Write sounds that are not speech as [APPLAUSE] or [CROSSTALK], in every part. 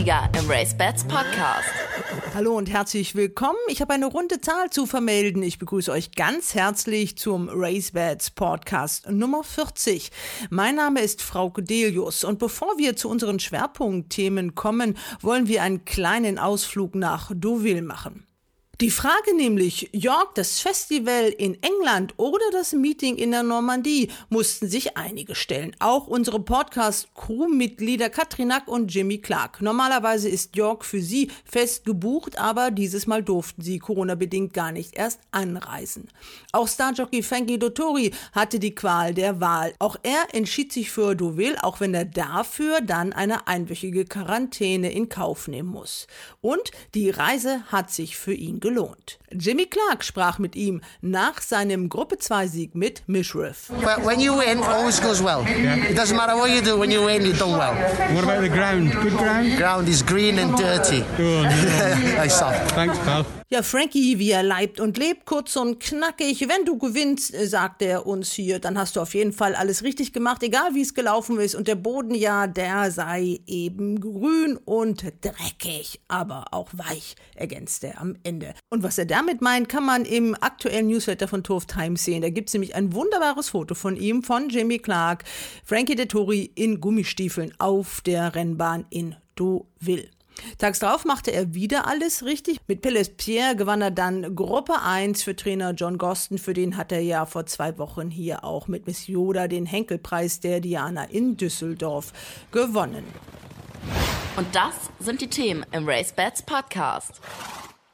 Sieger im Race Bats Podcast. Hallo und herzlich willkommen. Ich habe eine runde Zahl zu vermelden. Ich begrüße euch ganz herzlich zum Race Bats Podcast Nummer 40. Mein Name ist Frau Delius und bevor wir zu unseren Schwerpunktthemen kommen, wollen wir einen kleinen Ausflug nach Deauville machen. Die Frage nämlich, York, das Festival in England oder das Meeting in der Normandie, mussten sich einige stellen. Auch unsere Podcast-Crew-Mitglieder Katrinak und Jimmy Clark. Normalerweise ist York für sie fest gebucht, aber dieses Mal durften sie Corona-bedingt gar nicht erst anreisen. Auch Starjockey Frankie Dottori hatte die Qual der Wahl. Auch er entschied sich für Deauville, auch wenn er dafür dann eine einwöchige Quarantäne in Kauf nehmen muss. Und die Reise hat sich für ihn gelohnt gelohnt. Jimmy Clark sprach mit ihm nach seinem Gruppe 2 Sieg mit Mishriff. Well, when you win, always goes well. It doesn't matter what you do. When you win, you do well. What about the ground? Good ground. Ground is green and dirty. Good. [LAUGHS] nice Thanks, pal. Ja, Frankie, wie er leibt und lebt, kurz und knackig. Wenn du gewinnst, äh, sagt er uns hier, dann hast du auf jeden Fall alles richtig gemacht, egal wie es gelaufen ist. Und der Boden, ja, der sei eben grün und dreckig, aber auch weich, ergänzt er am Ende. Und was er damit meint, kann man im aktuellen Newsletter von Turf Times sehen. Da gibt es nämlich ein wunderbares Foto von ihm, von Jimmy Clark, Frankie Dettori in Gummistiefeln auf der Rennbahn in Deauville. Tags darauf machte er wieder alles richtig. Mit Pelles Pierre gewann er dann Gruppe 1 für Trainer John Goston. Für den hat er ja vor zwei Wochen hier auch mit Miss Yoda den Henkelpreis der Diana in Düsseldorf gewonnen. Und das sind die Themen im Race Bats Podcast.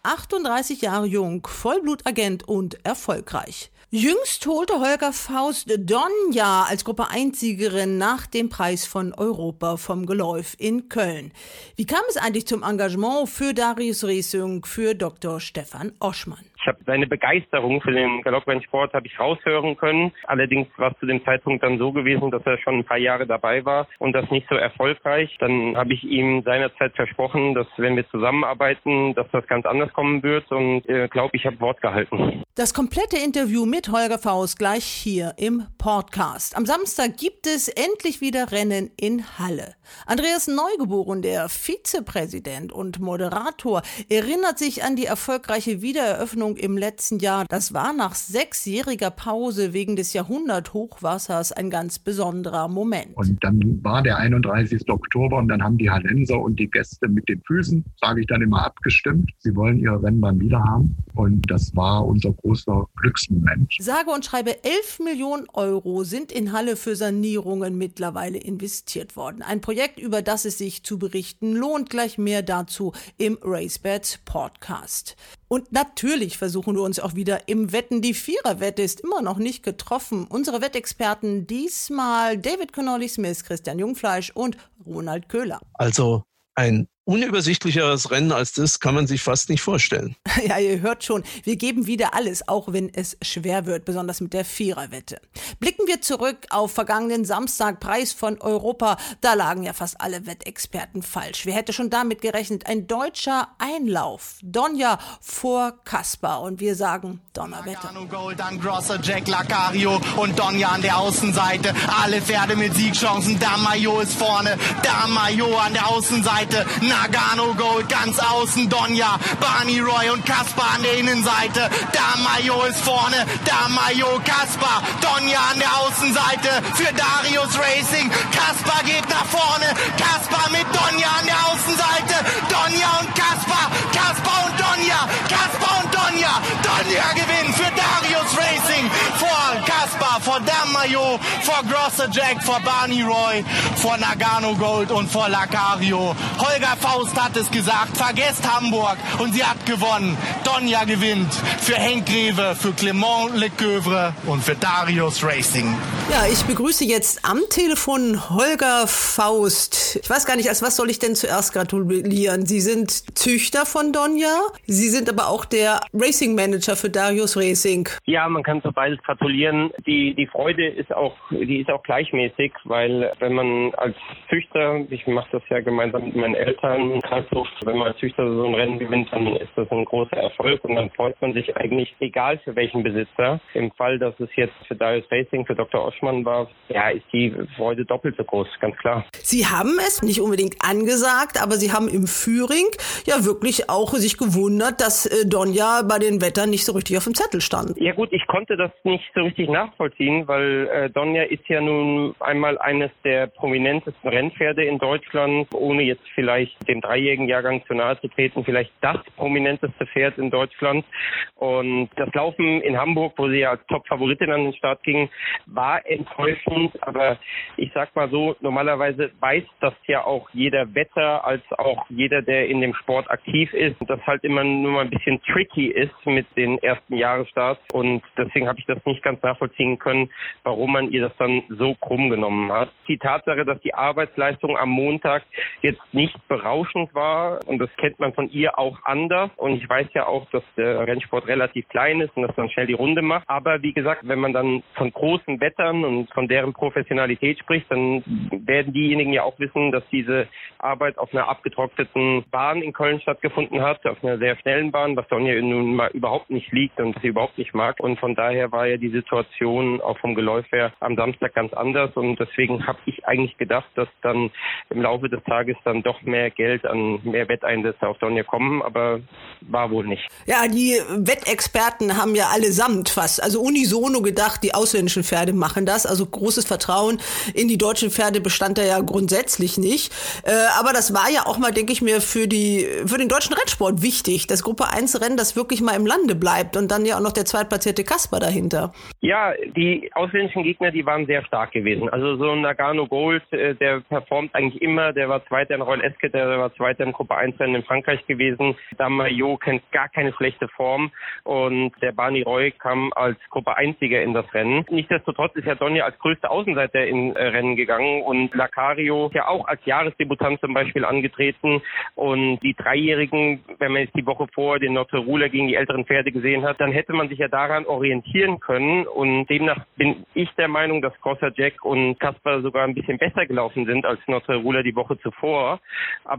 38 Jahre jung, Vollblutagent und erfolgreich. Jüngst holte Holger Faust Donja als Gruppe 1 Siegerin nach dem Preis von Europa vom Geläuf in Köln. Wie kam es eigentlich zum Engagement für Darius Racing für Dr. Stefan Oschmann? Ich habe seine Begeisterung für den Galopprennsport habe ich raushören können. Allerdings war es zu dem Zeitpunkt dann so gewesen, dass er schon ein paar Jahre dabei war und das nicht so erfolgreich. Dann habe ich ihm seinerzeit versprochen, dass wenn wir zusammenarbeiten, dass das ganz anders kommen wird und äh, glaube, ich habe Wort gehalten. Das komplette Interview mit Holger Faust gleich hier im Podcast. Am Samstag gibt es endlich wieder Rennen in Halle. Andreas Neugeboren, der Vizepräsident und Moderator, erinnert sich an die erfolgreiche Wiedereröffnung im letzten Jahr. Das war nach sechsjähriger Pause wegen des Jahrhunderthochwassers ein ganz besonderer Moment. Und dann war der 31. Oktober und dann haben die Hallenser und die Gäste mit den Füßen, sage ich dann immer, abgestimmt. Sie wollen ihre Rennbahn wieder haben. Und das war unser großer Glücksmoment. Sage und schreibe 11 Millionen Euro sind in Halle für Sanierungen mittlerweile investiert worden. Ein Projekt, über das es sich zu berichten lohnt. Gleich mehr dazu im RaceBets Podcast. Und natürlich versuchen wir uns auch wieder im Wetten. Die Viererwette ist immer noch nicht getroffen. Unsere Wettexperten diesmal David Connolly Smith, Christian Jungfleisch und Ronald Köhler. Also ein unübersichtlicheres Rennen als das kann man sich fast nicht vorstellen. [LAUGHS] Ja, ihr hört schon, wir geben wieder alles, auch wenn es schwer wird, besonders mit der Viererwette. Blicken wir zurück auf vergangenen Samstag, Preis von Europa. Da lagen ja fast alle Wettexperten falsch. Wer hätte schon damit gerechnet? Ein deutscher Einlauf. Donja vor Kaspar. Und wir sagen Donnerwetter. Gold, dann Grosser, Jack Lacario und Donja an der Außenseite. Alle Pferde mit Siegchancen. Damayo ist vorne. Damayo an der Außenseite. Na Nagano Gold ganz außen, Donja, Barney Roy und Kaspar an der Innenseite. Damayo ist vorne, Damayo, Kaspar, Donja an der Außenseite für Darius Racing. Kaspar geht nach vorne, Kaspar mit Donja an der Außenseite. Donja und Kaspar, Kaspar und Donja, Kaspar und Donja. Donja gewinnt für Darius Racing vor Kaspar, vor Damayo, vor Grosser Jack, vor Barney Roy, vor Nagano Gold und vor Lacario. Holger Faust hat es gesagt, vergesst Hamburg und sie hat gewonnen. Donja gewinnt für Henk Greve, für Clement Lecoeuvre und für Darius Racing. Ja, ich begrüße jetzt am Telefon Holger Faust. Ich weiß gar nicht, als was soll ich denn zuerst gratulieren? Sie sind Züchter von Donja, Sie sind aber auch der Racing Manager für Darius Racing. Ja, man kann für beides gratulieren. Die die, die Freude ist auch, die ist auch gleichmäßig, weil wenn man als Züchter, ich mache das ja gemeinsam mit meinen Eltern in Karlsruhe, wenn man als Züchter so ein Rennen gewinnt, dann ist das ein großer Erfolg und dann freut man sich eigentlich, egal für welchen Besitzer. Im Fall, dass es jetzt für Darius Racing, für Dr. Oschmann war, ja, ist die Freude doppelt so groß, ganz klar. Sie haben es nicht unbedingt angesagt, aber Sie haben im Führing ja wirklich auch sich gewundert, dass äh, Donja bei den Wettern nicht so richtig auf dem Zettel stand. Ja gut, ich konnte das nicht so richtig nachvollziehen, weil äh, Donja ist ja nun einmal eines der prominentesten Rennpferde in Deutschland, ohne jetzt vielleicht dem dreijährigen Jahrgang zu nahe zu treten, vielleicht das prominenteste Pferd in Deutschland. Und das Laufen in Hamburg, wo sie ja als Top-Favoritin an den Start ging, war enttäuschend. Aber ich sag mal so, normalerweise weiß das ja auch jeder Wetter als auch jeder, der in dem Sport aktiv ist, dass halt immer nur mal ein bisschen tricky ist mit den ersten Jahresstarts. Und deswegen habe ich das nicht ganz nachvollziehen können, warum man ihr das dann so krumm genommen hat. Die Tatsache, dass die Arbeitsleistung am Montag jetzt nicht berauschend war und das kennt man von ihr auch anders. Und ich weiß ja auch, dass der Rennsport relativ klein ist und dass man schnell die Runde macht. Aber wie gesagt, wenn man dann von großen Wettern und von deren Professionalität spricht, dann werden diejenigen ja auch wissen, dass diese Arbeit auf einer abgetrockneten Bahn in Köln stattgefunden hat, auf einer sehr schnellen Bahn, was Sonja nun mal überhaupt nicht liegt und sie überhaupt nicht mag. Und von daher war ja die Situation auch vom Geläuf her am Samstag ganz anders. Und deswegen habe ich eigentlich gedacht, dass dann im Laufe des Tages dann doch mehr Geld an mehr Wetteinsätze auf Sonja kommen, aber war wohl nicht. Ja, die Wettexperten haben ja allesamt fast, also unisono gedacht, die ausländischen Pferde machen das. Also großes Vertrauen in die deutschen Pferde bestand da ja grundsätzlich nicht. Äh, aber das war ja auch mal, denke ich mir, für die, für den deutschen Rennsport wichtig. Das Gruppe 1 Rennen, das wirklich mal im Lande bleibt und dann ja auch noch der zweitplatzierte Kasper dahinter. Ja, die ausländischen Gegner, die waren sehr stark gewesen. Also so ein Nagano Gold, äh, der performt eigentlich immer, der war Zweiter in Royal Esket, der war Zweiter in Gruppe 1 Rennen in Frankreich gewesen. Damayo kennt gar keine schlechte Form und der Barney Roy kam als Gruppe 1-Sieger in das Rennen. Nichtsdestotrotz ist ja Donny als größter Außenseiter in äh, Rennen gegangen und Lacario ja auch als Jahresdebutant zum Beispiel angetreten und die Dreijährigen, wenn man jetzt die Woche vor den Notterula gegen die älteren Pferde gesehen hat, dann hätte man sich ja daran orientieren können und demnach bin ich der Meinung, dass Crosser Jack und Kasper sogar ein bisschen besser gelaufen sind als Notterula die Woche zuvor. Aber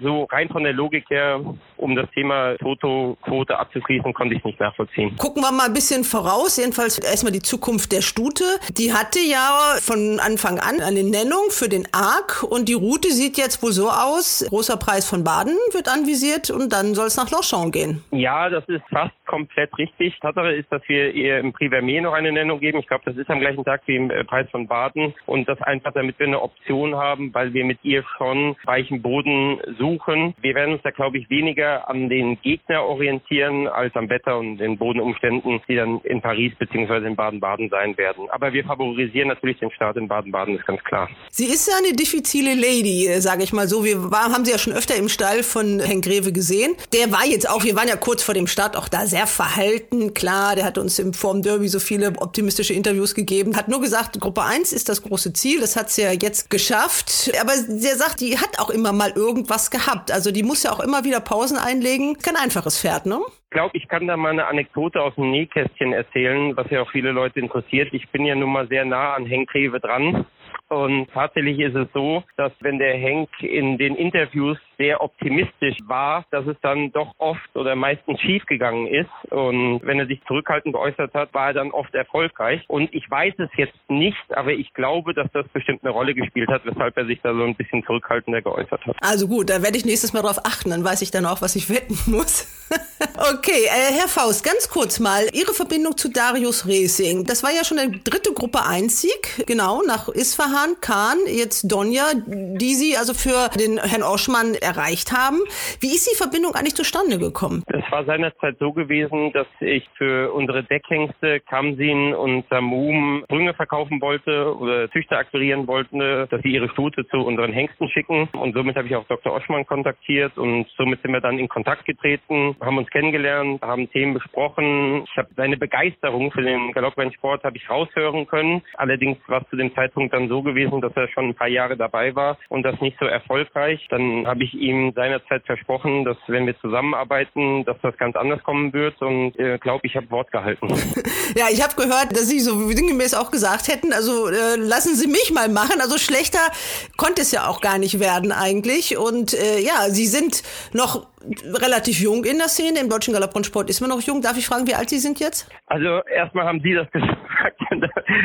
so rein von der Logik her, um das Thema Toto-Quote abzuschließen, konnte ich nicht nachvollziehen. Gucken wir mal ein bisschen voraus, jedenfalls erstmal die Zukunft der Stute. Die hatte ja von Anfang an eine Nennung für den Arc und die Route sieht jetzt wohl so aus. Großer Preis von Baden wird anvisiert und dann soll es nach Longchamp gehen. Ja, das ist fast komplett richtig. Tatsache ist, dass wir ihr im Prix Vermeer noch eine Nennung geben. Ich glaube, das ist am gleichen Tag wie im äh, Preis von Baden und das einfach, damit wir eine Option haben, weil wir mit ihr schon weichen Boden suchen. Wir werden uns da, glaube ich, weniger an den Gegner orientieren als am Wetter und den Bodenumständen, die dann in Paris bzw. in Baden-Baden sein werden. Aber wir favorisieren natürlich den Start in Baden-Baden, ist ganz klar. Sie ist ja eine diffizile Lady, äh, sage ich mal so. Wir war, haben sie ja schon öfter im Stall von Herrn Greve gesehen. Der war jetzt auch, wir waren ja kurz vor dem Start auch da sehr verhalten. Klar, der hat uns im Form Derby so viele optimistische Interviews gegeben. Hat nur gesagt, Gruppe 1 ist das große Ziel. Das hat sie ja jetzt geschafft. Aber der sagt, die hat auch immer mal irgendwas gehabt. Also die muss ja auch immer wieder Pausen einlegen. Kein einfaches Pferd, ne? Ich glaube, ich kann da mal eine Anekdote aus dem Nähkästchen erzählen, was ja auch viele Leute interessiert. Ich bin ja nun mal sehr nah an Henk Rewe dran. Und tatsächlich ist es so, dass wenn der Henk in den Interviews sehr optimistisch war, dass es dann doch oft oder meistens schiefgegangen ist. Und wenn er sich zurückhaltend geäußert hat, war er dann oft erfolgreich. Und ich weiß es jetzt nicht, aber ich glaube, dass das bestimmt eine Rolle gespielt hat, weshalb er sich da so ein bisschen zurückhaltender geäußert hat. Also gut, da werde ich nächstes Mal drauf achten, dann weiß ich dann auch, was ich wetten [LAUGHS] muss. okay, äh, Herr Faust, ganz kurz mal, Ihre Verbindung zu Darius Racing. Das war ja schon der dritte Gruppe 1-Sieg, genau, nach Isfahan, Kahn, jetzt Donja, die Sie also für den Herrn Oschmann erreicht haben. Wie ist die Verbindung eigentlich zustande gekommen? Es war seinerzeit so gewesen, dass ich für unsere Deckhengste Kamsin und Samum Sprünge verkaufen wollte oder Züchter akquirieren wollte, dass sie ihre Stute zu unseren Hengsten schicken. Und somit habe ich auch Dr. Oschmann kontaktiert und somit sind wir dann in Kontakt getreten, haben uns kennengelernt, haben Themen besprochen. Ich habe seine Begeisterung für den Galopprennsport habe ich raushören können. Allerdings war es zu dem Zeitpunkt dann so gewesen, dass er schon ein paar Jahre dabei war und das nicht so erfolgreich. Dann habe ich ihm seinerzeit versprochen, dass wenn wir zusammenarbeiten, dass dass das ganz anders kommen wird und äh, glaube, ich habe Wort gehalten. [LAUGHS] Ja, ich habe gehört, dass Sie so sinngemäß auch gesagt hätten, also äh, lassen Sie mich mal machen. Also schlechter konnte es ja auch gar nicht werden eigentlich. Und äh, ja, Sie sind noch relativ jung in der Szene. Im deutschen Galopprundsport ist man noch jung. Darf ich fragen, wie alt Sie sind jetzt? Also erstmal haben Sie das [LAUGHS] gesagt,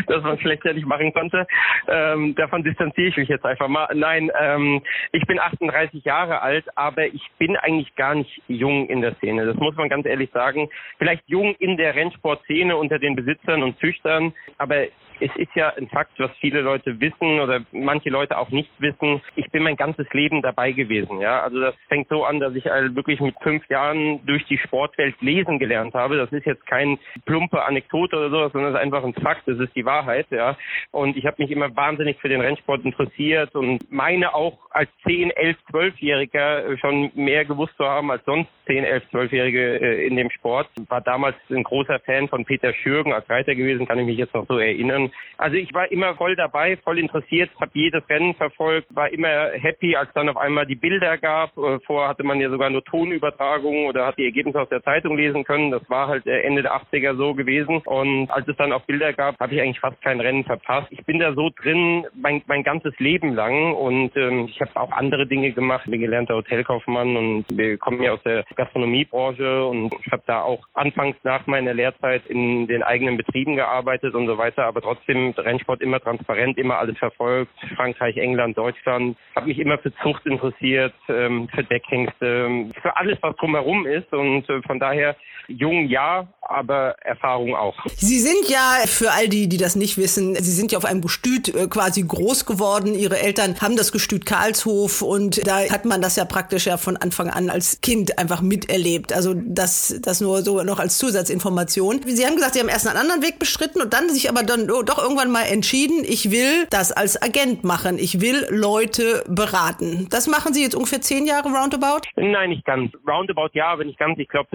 dass man schlechter nicht machen konnte. Ähm, davon distanziere ich mich jetzt einfach mal. Nein, ähm, ich bin 38 Jahre alt, aber ich bin eigentlich gar nicht jung in der Szene. Das muss man ganz ehrlich sagen. Vielleicht jung in der Rennsportszene unter den Besitzern und Züchtern, aber es ist ja ein Fakt, was viele Leute wissen oder manche Leute auch nicht wissen. Ich bin mein ganzes Leben dabei gewesen. Ja, also das fängt so an, dass ich wirklich mit fünf Jahren durch die Sportwelt lesen gelernt habe. Das ist jetzt kein plumpe Anekdote oder sowas, sondern das ist einfach ein Fakt. Das ist die Wahrheit. Ja, und ich habe mich immer wahnsinnig für den Rennsport interessiert und meine auch als 10, 11, 12-Jähriger schon mehr gewusst zu haben als sonst 10, 11, 12-Jährige in dem Sport. War damals ein großer Fan von Peter Schürgen als Reiter gewesen, kann ich mich jetzt noch so erinnern. Also ich war immer voll dabei, voll interessiert, habe jedes Rennen verfolgt, war immer happy, als dann auf einmal die Bilder gab. Äh, vorher hatte man ja sogar nur Tonübertragungen oder hat die Ergebnisse aus der Zeitung lesen können. Das war halt äh, Ende der 80er so gewesen. Und als es dann auch Bilder gab, habe ich eigentlich fast kein Rennen verpasst. Ich bin da so drin mein, mein ganzes Leben lang und ähm, ich habe auch andere Dinge gemacht. Ich bin gelernter Hotelkaufmann und wir kommen ja aus der Gastronomiebranche und ich habe da auch anfangs nach meiner Lehrzeit in den eigenen Betrieben gearbeitet und so weiter, aber trotzdem trotzdem Rennsport immer transparent, immer alles verfolgt. Frankreich, England, Deutschland. Habe mich immer für Zucht interessiert, ähm, für Deckhengste, für alles, was drumherum ist. Und äh, von daher jung ja, aber Erfahrung auch. Sie sind ja, für all die, die das nicht wissen, Sie sind ja auf einem Gestüt äh, quasi groß geworden. Ihre Eltern haben das Gestüt Karlshof und da hat man das ja praktisch ja von Anfang an als Kind einfach miterlebt. Also das, das nur so noch als Zusatzinformation. Sie haben gesagt, Sie haben erst einen anderen Weg bestritten und dann sich aber dann oh, doch irgendwann mal entschieden, ich will das als Agent machen. Ich will Leute beraten. Das machen Sie jetzt ungefähr zehn Jahre roundabout? Nein, nicht ganz. Roundabout ja, aber nicht ganz. Ich glaube,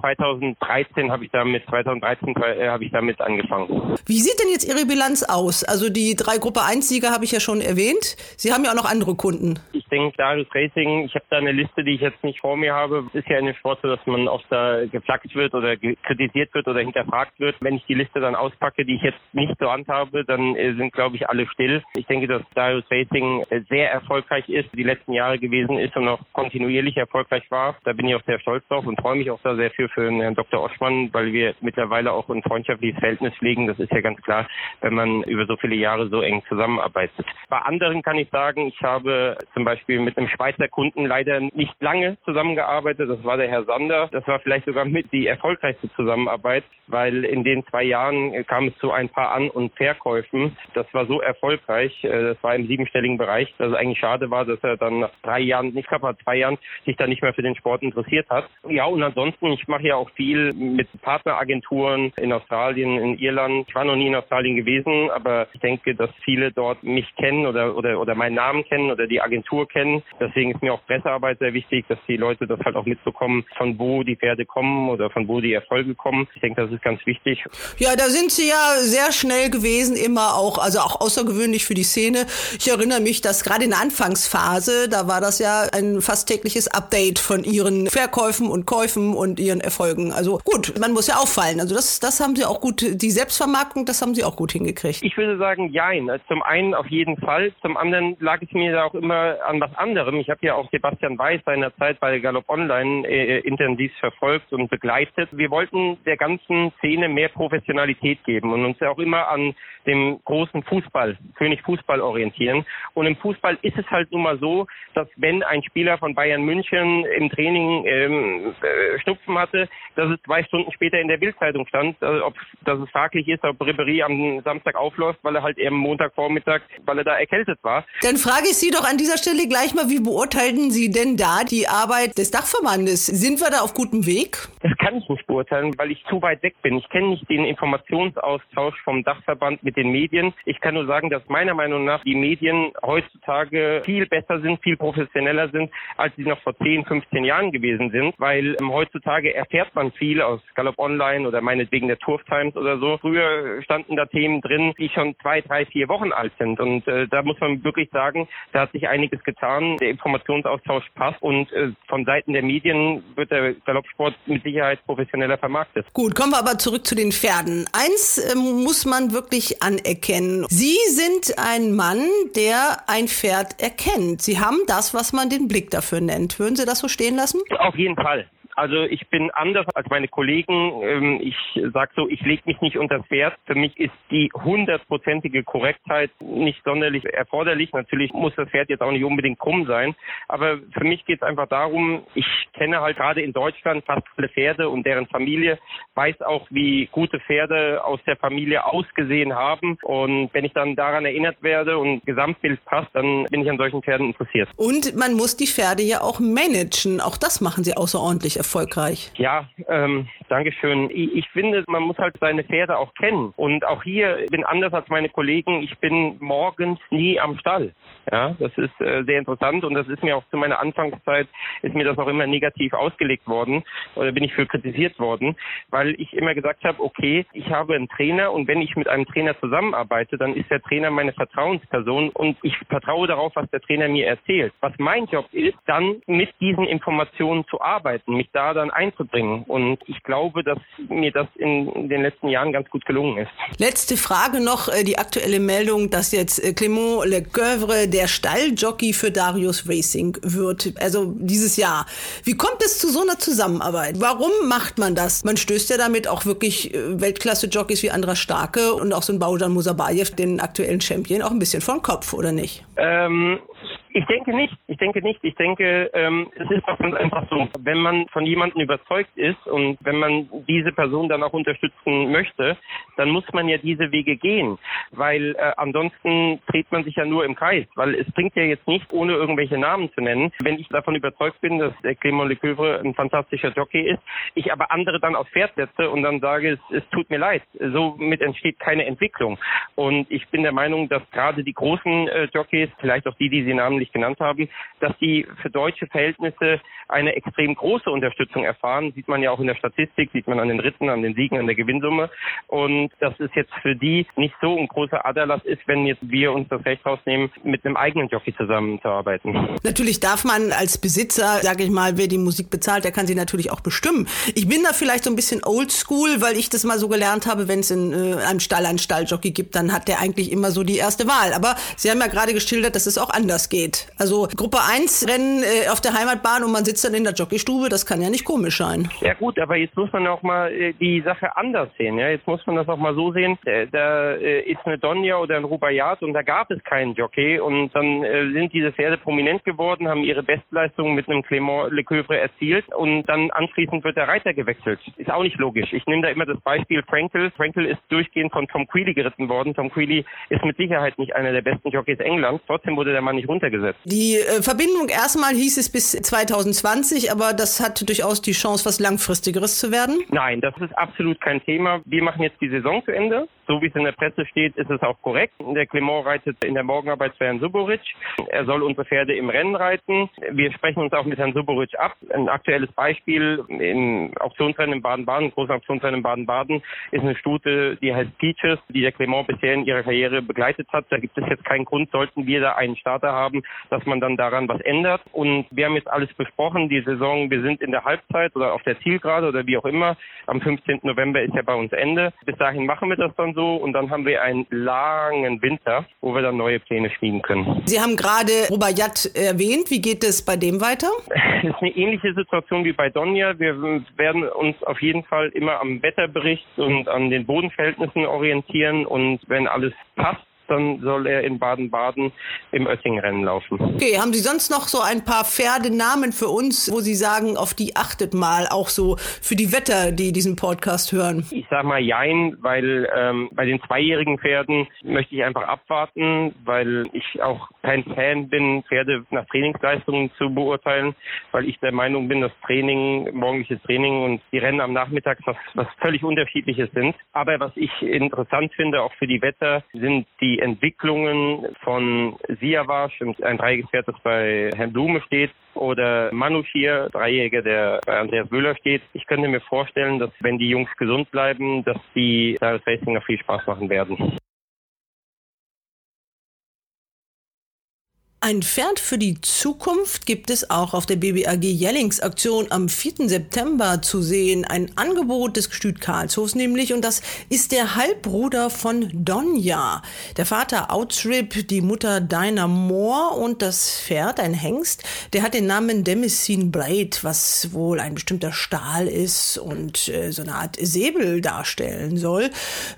2013 habe ich damit, 2013 äh, habe ich damit angefangen. Wie sieht denn jetzt Ihre Bilanz aus? Also die drei Gruppe 1 Sieger habe ich ja schon erwähnt. Sie haben ja auch noch andere Kunden. Ich denke, Darius Racing, ich habe da eine Liste, die ich jetzt nicht vor mir habe. Es ist ja in dem Sport so, dass man oft da geflaggt wird oder kritisiert wird oder hinterfragt wird. Wenn ich die Liste dann auspacke, die ich jetzt nicht so handhabe, dann äh, sind, glaube ich, alle still. Ich denke, dass Darius Racing äh, sehr erfolgreich ist, die letzten Jahre gewesen ist und auch kontinuierlich erfolgreich war. Da bin ich auch sehr stolz drauf und freue mich auch da sehr viel für Herrn Dr. Oschmann, weil wir mittlerweile auch ein freundschaftliches Verhältnis pflegen. Das ist ja ganz klar, wenn man über so viele Jahre so eng zusammenarbeitet. Bei anderen kann ich sagen, ich habe zum Beispiel mit einem Schweizer Kunden leider nicht lange zusammengearbeitet. Das war der Herr Sander. Das war vielleicht sogar mit die erfolgreichste Zusammenarbeit, weil in den zwei Jahren kam es zu ein paar An- und Verkäufen. Das war so erfolgreich. Äh, das war im siebenstelligen Bereich, dass es eigentlich schade war, dass er dann nach drei Jahren, nicht knapp zwei Jahren, sich dann nicht mehr für den Sport interessiert hat. Ja, und ansonsten, ich mache ja auch viel mit Partneragenturen in Australien, in Irland. Ich war noch nie in Australien gewesen, aber ich denke, dass viele dort mich kennen oder, oder, oder meinen Namen kennen oder die Agentur kennen. Deswegen ist mir auch Pressearbeit sehr wichtig, dass die Leute das halt auch mitbekommen, von wo die Pferde kommen oder von wo die Erfolge kommen. Ich denke, das ist ganz wichtig. Ja, da sind sie ja sehr schnell gewesen, immer auch, also auch außergewöhnlich für die Szene. Ich erinnere mich, dass gerade in der Anfangsphase, da war das ja ein fast tägliches Update von ihren Verkäufen und Käufen und ihren Erfolgen. Also gut, man muss ja auffallen. Also das, das haben sie auch gut, die Selbstvermarktung, das haben sie auch gut hingekriegt. Ich würde sagen, jein. Also zum einen auf jeden Fall. Zum anderen lag es mir da auch immer an was anderem. Ich habe ja auch Sebastian Weiß seinerzeit bei Galopp Online äh, intensiv verfolgt und begleitet. Wir wollten der ganzen Szene mehr Professionalität geben und uns ja auch immer an dem großen Fußball, König Fußball orientieren. Und im Fußball ist es halt nun mal so, dass wenn ein Spieler von Bayern München im Training ähm, äh, Schnupfen hatte, dass es zwei Stunden später in der Bildzeitung stand, also ob dass es fraglich ist, ob Ribery am Samstag aufläuft, weil er halt eben Montagvormittag, weil er da erkältet war. Dann frage ich Sie doch an dieser Stelle gleich mal, wie beurteilen Sie denn da die Arbeit des Dachverbandes? Sind wir da auf gutem Weg? Das kann ich nicht beurteilen, weil ich zu weit weg bin. Ich kenne nicht den Informationsaustausch vom Dachverband mit den Medien. Ich kann nur sagen, dass meiner Meinung nach die Medien heutzutage viel besser sind, viel professioneller sind, als sie noch vor 10, 15 Jahren gewesen sind, weil ähm, heutzutage erfährt man viel aus Gallop Online oder meinetwegen der Turf Times oder so. Früher standen da Themen drin, die schon zwei, drei, vier Wochen alt sind und äh, da muss man wirklich sagen, da hat sich einiges getan. Der Informationsaustausch passt und äh, von Seiten der Medien wird der Galoppsport mit Sicherheit professioneller vermarktet. Gut, kommen wir aber zurück zu den Pferden. Eins äh, muss man wirklich anerkennen. Sie sind ein Mann, der ein Pferd erkennt. Sie haben das, was man den Blick dafür nennt. Würden Sie das so stehen lassen? Auf jeden Fall. Also ich bin anders als meine Kollegen. Ähm, ich sag so, ich lege mich nicht unters Pferd. Für mich ist die hundertprozentige Korrektheit nicht sonderlich erforderlich. Natürlich muss das Pferd jetzt auch nicht unbedingt krumm sein. Aber für mich geht es einfach darum, ich kenne halt gerade in Deutschland fast alle Pferde und deren Familie, weiß auch, wie gute Pferde aus der Familie ausgesehen haben. Und wenn ich dann daran erinnert werde und Gesamtbild passt, dann bin ich an solchen Pferden interessiert. Und man muss die Pferde ja auch managen. Auch das machen Sie außerordentlich erfolgreich. Ja, ähm, Dankeschön. Ich, ich finde, man muss halt seine Pferde auch kennen. Und auch hier bin anders als meine Kollegen. Ich bin morgens nie am Stall. Ja, das ist äh, sehr interessant und das ist mir auch zu meiner Anfangszeit ist mir das auch immer negativ ausgelegt worden oder bin ich für kritisiert worden, weil ich immer gesagt habe, okay, ich habe einen Trainer und wenn ich mit einem Trainer zusammenarbeite, dann ist der Trainer meine Vertrauensperson und ich vertraue darauf, was der Trainer mir erzählt. Was mein Job ist, dann mit diesen Informationen zu arbeiten, mich da dann einzubringen und ich glaube, dass mir das in den letzten Jahren ganz gut gelungen ist. Letzte Frage noch, äh, die aktuelle Meldung, dass jetzt äh, Clément Lecoeuvre der Stalljockey für Darius Racing wird, also dieses Jahr. Wie kommt es zu so einer Zusammenarbeit? Warum macht man das? Man stößt ja damit auch wirklich äh, Weltklasse-Jockeys wie Andra Starke und auch so ein Baujan Musabayev, den aktuellen Champion, auch ein bisschen den Kopf, oder nicht? Ähm, ich denke nicht. Ich denke nicht. Ich denke, ähm, es ist doch ganz einfach so. Wenn man von jemandem überzeugt ist und wenn man diese Person dann auch unterstützen möchte, dann muss man ja diese Wege gehen, weil äh, ansonsten dreht man sich ja nur im Kreis, weil es bringt ja jetzt nicht, ohne irgendwelche Namen zu nennen, wenn ich davon überzeugt bin, dass der Clément Lecoeuvre ein fantastischer Jockey ist, ich aber andere dann aufs Pferd setze und dann sage, es, es tut mir leid. Somit entsteht keine Entwicklung. Und ich bin der Meinung, dass gerade die großen äh, Jockeys, vielleicht auch die, die Sie namentlich genannt haben, dass die für deutsche Verhältnisse eine extrem große Unterstützung erfahren. Sieht man ja auch in der Statistik, sieht man an den Ritten, an den Siegen, an der Gewinnsumme. Und dass es jetzt für die nicht so ein großer Aderlass ist, wenn jetzt wir uns das Recht rausnehmen, mit einem eigenen Jockey zusammenzuarbeiten. Natürlich darf man als Besitzer, sage ich mal, wer die Musik bezahlt, der kann sie natürlich auch bestimmen. Ich bin da vielleicht so ein bisschen oldschool, weil ich das mal so gelernt habe, wenn es in äh, einem Stall einen Stalljockey gibt, dann hat der eigentlich immer so die erste Wahl. Aber Sie haben ja gerade geschildert, dass es auch anders geht. Also Gruppe 1 Rennen äh, auf der Heimatbahn und man sitzt dann in der Jockeystube, das kann ja nicht komisch sein. Ja gut, aber jetzt muss man auch mal äh, die Sache anders sehen. Ja? Jetzt muss man das auch mal so sehen, äh, da äh, ist eine Donja oder ein Rubaiyat und da gab es keinen Jockey und dann sind diese Pferde prominent geworden, haben ihre Bestleistung mit einem Clément Lecoeuvre erzielt und dann anschließend wird der Reiter gewechselt. Ist auch nicht logisch. Ich nehme da immer das Beispiel Frankel. Frankel ist durchgehend von Tom Queally geritten worden. Tom Queally ist mit Sicherheit nicht einer der besten Jockeys Englands. Trotzdem wurde der Mann nicht runtergesetzt. Die äh, Verbindung erstmal hieß es bis 2020, aber das hat durchaus die Chance, was langfristigeres zu werden. Nein, das ist absolut kein Thema. Wir machen jetzt die Saison zu Ende. So wie es in der Presse steht, ist es auch korrekt. Der Clement reitet in der Morgenarbeit für Herrn Suboric. Er soll unsere Pferde im Rennen reiten. Wir sprechen uns auch mit Herrn Suboric ab. Ein aktuelles Beispiel im Auktionsrennen in Baden-Baden, großen Auktionsrennen in Baden-Baden, ist eine Stute, die heißt Peaches, die der Clement bisher in ihrer Karriere begleitet hat. Da gibt es jetzt keinen Grund, sollten wir da einen Starter haben, dass man dann daran was ändert. Und wir haben jetzt alles besprochen. Die Saison, wir sind in der Halbzeit oder auf der Zielgerade oder wie auch immer. Am 15. November ist ja bei uns Ende. Bis dahin machen wir das dann so und dann haben wir einen langen Winter, wo wir dann neue Pläne schmieden können. Sie haben gerade Rubaiyat erwähnt. Wie geht es bei dem weiter? [LAUGHS] Es ist eine ähnliche Situation wie bei Donja. Wir werden uns auf jeden Fall immer am Wetterbericht und an den Bodenverhältnissen orientieren und wenn alles passt, dann soll er in Baden-Baden im Oetting-Rennen laufen. Okay, haben Sie sonst noch so ein paar Pferdenamen für uns, wo Sie sagen, auf die achtet mal, auch so für die Wetter, die diesen Podcast hören? Ich sag mal Jein, weil ähm, bei den zweijährigen Pferden möchte ich einfach abwarten, weil ich auch kein Fan bin, Pferde nach Trainingsleistungen zu beurteilen, weil ich der Meinung bin, dass Training, morgendliches Training und die Rennen am Nachmittag was, was völlig unterschiedliches sind. Aber was ich interessant finde, auch für die Wetter, sind die Entwicklungen von Siavash, ein Dreigefährt, das bei Herrn Blume steht, oder Manushir, Dreijäger, der bei Andreas Müller steht. Ich könnte mir vorstellen, dass wenn die Jungs gesund bleiben, dass die das Racing noch viel Spaß machen werden. Ein Pferd für die Zukunft gibt es auch auf der BBAG Jellingsaktion am 4. September zu sehen. Ein Angebot des Gestüt Karlshofs nämlich und das ist der Halbbruder von Donja. Der Vater Outrip, die Mutter Dinah Moore und das Pferd, ein Hengst, der hat den Namen Demesine Blade, was wohl ein bestimmter Stahl ist und äh, so eine Art Säbel darstellen soll.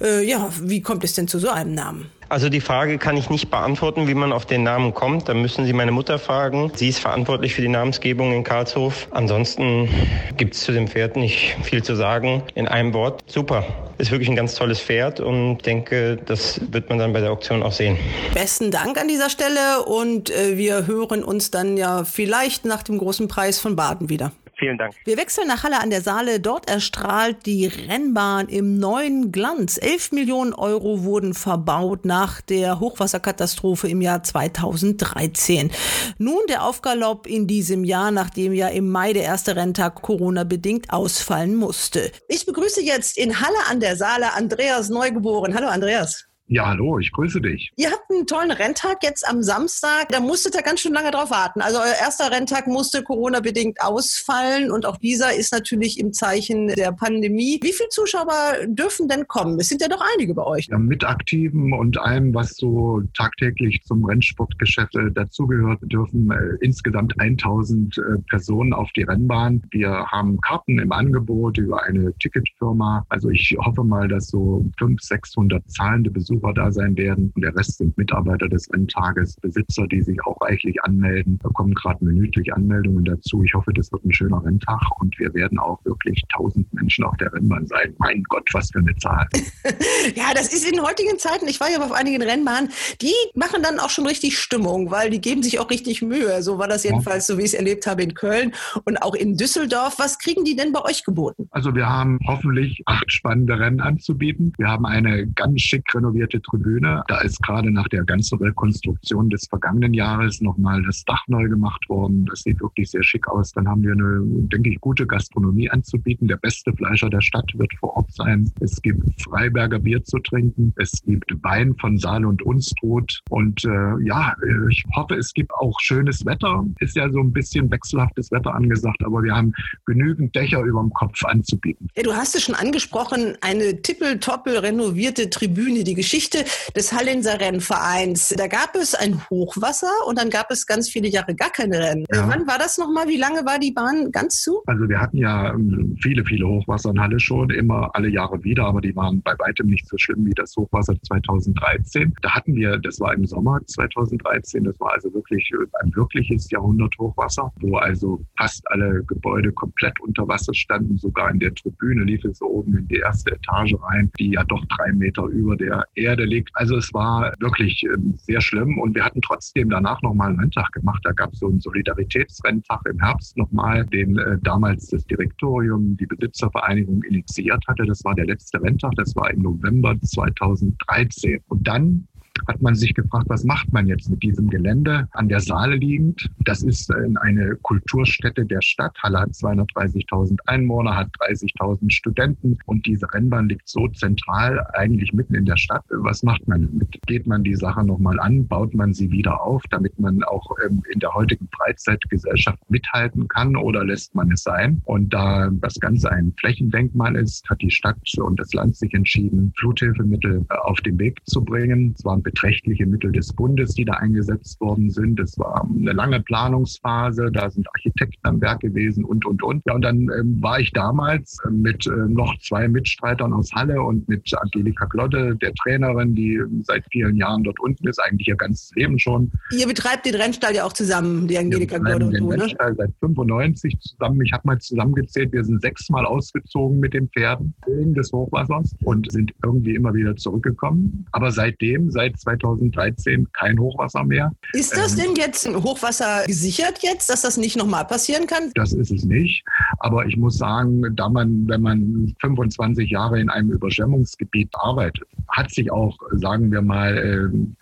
Äh, ja, wie kommt es denn zu so einem Namen? Also die Frage kann ich nicht beantworten, wie man auf den Namen kommt. Da müssen Sie meine Mutter fragen. Sie ist verantwortlich für die Namensgebung in Karlshof. Ansonsten gibt es zu dem Pferd nicht viel zu sagen. In einem Wort, super. Ist wirklich ein ganz tolles Pferd und denke, das wird man dann bei der Auktion auch sehen. Besten Dank an dieser Stelle und äh, wir hören uns dann ja vielleicht nach dem großen Preis von Baden wieder. Vielen Dank. Wir wechseln nach Halle an der Saale. Dort erstrahlt die Rennbahn im neuen Glanz. 11 Millionen Euro wurden verbaut nach der Hochwasserkatastrophe im Jahr 2013. Nun der Aufgalopp in diesem Jahr, nachdem ja im Mai der erste Renntag Corona-bedingt ausfallen musste. Ich begrüße jetzt in Halle an der Saale Andreas Neugeboren. Hallo Andreas. Ja, hallo, ich grüße dich. Ihr habt einen tollen Renntag jetzt am Samstag. Da musstet ihr ganz schön lange drauf warten. Also euer erster Renntag musste Corona-bedingt ausfallen und auch dieser ist natürlich im Zeichen der Pandemie. Wie viele Zuschauer dürfen denn kommen? Es sind ja doch einige bei euch. Ja, mit Aktiven und allem, was so tagtäglich zum Rennsportgeschäft äh, dazugehört, dürfen äh, insgesamt 1000 äh, Personen auf die Rennbahn. Wir haben Karten im Angebot über eine Ticketfirma. Also ich hoffe mal, dass so 500, 600 zahlende Besucher Besucher da sein werden. Und der Rest sind Mitarbeiter des Renntages, Besitzer, die sich auch reichlich anmelden. Da kommen gerade minütlich Anmeldungen dazu. Ich hoffe, das wird ein schöner Renntag und wir werden auch wirklich tausend Menschen auf der Rennbahn sein. Mein Gott, was für eine Zahl. [LAUGHS] ja, das ist in heutigen Zeiten, ich war ja auf einigen Rennbahnen, die machen dann auch schon richtig Stimmung, weil die geben sich auch richtig Mühe. So war das jedenfalls, so wie ich es erlebt habe in Köln und auch in Düsseldorf. Was kriegen die denn bei euch geboten? Also wir haben hoffentlich acht spannende Rennen anzubieten. Wir haben eine ganz schick renovierte renovierte Tribüne. Da ist gerade nach der ganzen Rekonstruktion des vergangenen Jahres nochmal das Dach neu gemacht worden. Das sieht wirklich sehr schick aus. Dann haben wir eine, denke ich, gute Gastronomie anzubieten. Der beste Fleischer der Stadt wird vor Ort sein. Es gibt Freiberger Bier zu trinken. Es gibt Wein von Saal und Unstrut. Und äh, ja, ich hoffe, es gibt auch schönes Wetter. Ist ja so ein bisschen wechselhaftes Wetter angesagt, aber wir haben genügend Dächer über dem Kopf anzubieten. Ja, du hast es schon angesprochen, eine tippeltoppel renovierte Tribüne. Die Geschichte Geschichte des Hallenser Rennvereins. Da gab es ein Hochwasser und dann gab es ganz viele Jahre gar keine Rennen. Ja. Wann war das nochmal? Wie lange war die Bahn ganz zu? Also wir hatten ja ähm, viele, viele Hochwasser in Halle schon, immer alle Jahre wieder, aber die waren bei weitem nicht so schlimm wie das Hochwasser 2013. Da hatten wir, das war im Sommer 2013, das war also wirklich ein wirkliches Jahrhunderthochwasser, wo also fast alle Gebäude komplett unter Wasser standen, sogar in der Tribüne lief es so oben in die erste Etage rein, die ja doch drei Meter über der Erde Erde liegt. Also es war wirklich ähm, sehr schlimm und wir hatten trotzdem danach nochmal einen Renntag gemacht. Da gab es so einen Solidaritätsrenntag im Herbst nochmal, den äh, damals das Direktorium, die Besitzervereinigung initiiert hatte. Das war der letzte Renntag, das war im November 2013. Und dann hat man sich gefragt, was macht man jetzt mit diesem Gelände an der Saale liegend? Das ist eine Kulturstätte der Stadt. Halle hat 230.000 Einwohner, hat 30.000 Studenten und diese Rennbahn liegt so zentral eigentlich mitten in der Stadt. Was macht man damit? Geht man die Sache nochmal an? Baut man sie wieder auf, damit man auch ähm, in der heutigen Freizeitgesellschaft mithalten kann oder lässt man es sein? Und da das Ganze ein Flächendenkmal ist, hat die Stadt und das Land sich entschieden, Fluthilfemittel äh, auf den Weg zu bringen. Es war ein beträchtliche Mittel des Bundes, die da eingesetzt worden sind. Es war eine lange Planungsphase, da sind Architekten am Werk gewesen und, und, und. Ja, und dann ähm, war ich damals äh, mit äh, noch zwei Mitstreitern aus Halle und mit Angelika Glotte, der Trainerin, die seit vielen Jahren dort unten ist, eigentlich ihr ganzes Leben schon. Ihr betreibt den Rennstall ja auch zusammen, die Angelika Glotte und du, ne? Seit 95 zusammen. Ich habe mal zusammengezählt, wir sind sechsmal ausgezogen mit den Pferden wegen des Hochwassers und sind irgendwie immer wieder zurückgekommen. Aber seitdem, seit 2013, kein Hochwasser mehr. Ist das Ähm, denn jetzt Hochwasser gesichert jetzt, dass das nicht nochmal passieren kann? Das ist es nicht. Aber ich muss sagen, da man, wenn man 25 Jahre in einem Überschwemmungsgebiet arbeitet, hat sich auch, sagen wir mal, ähm,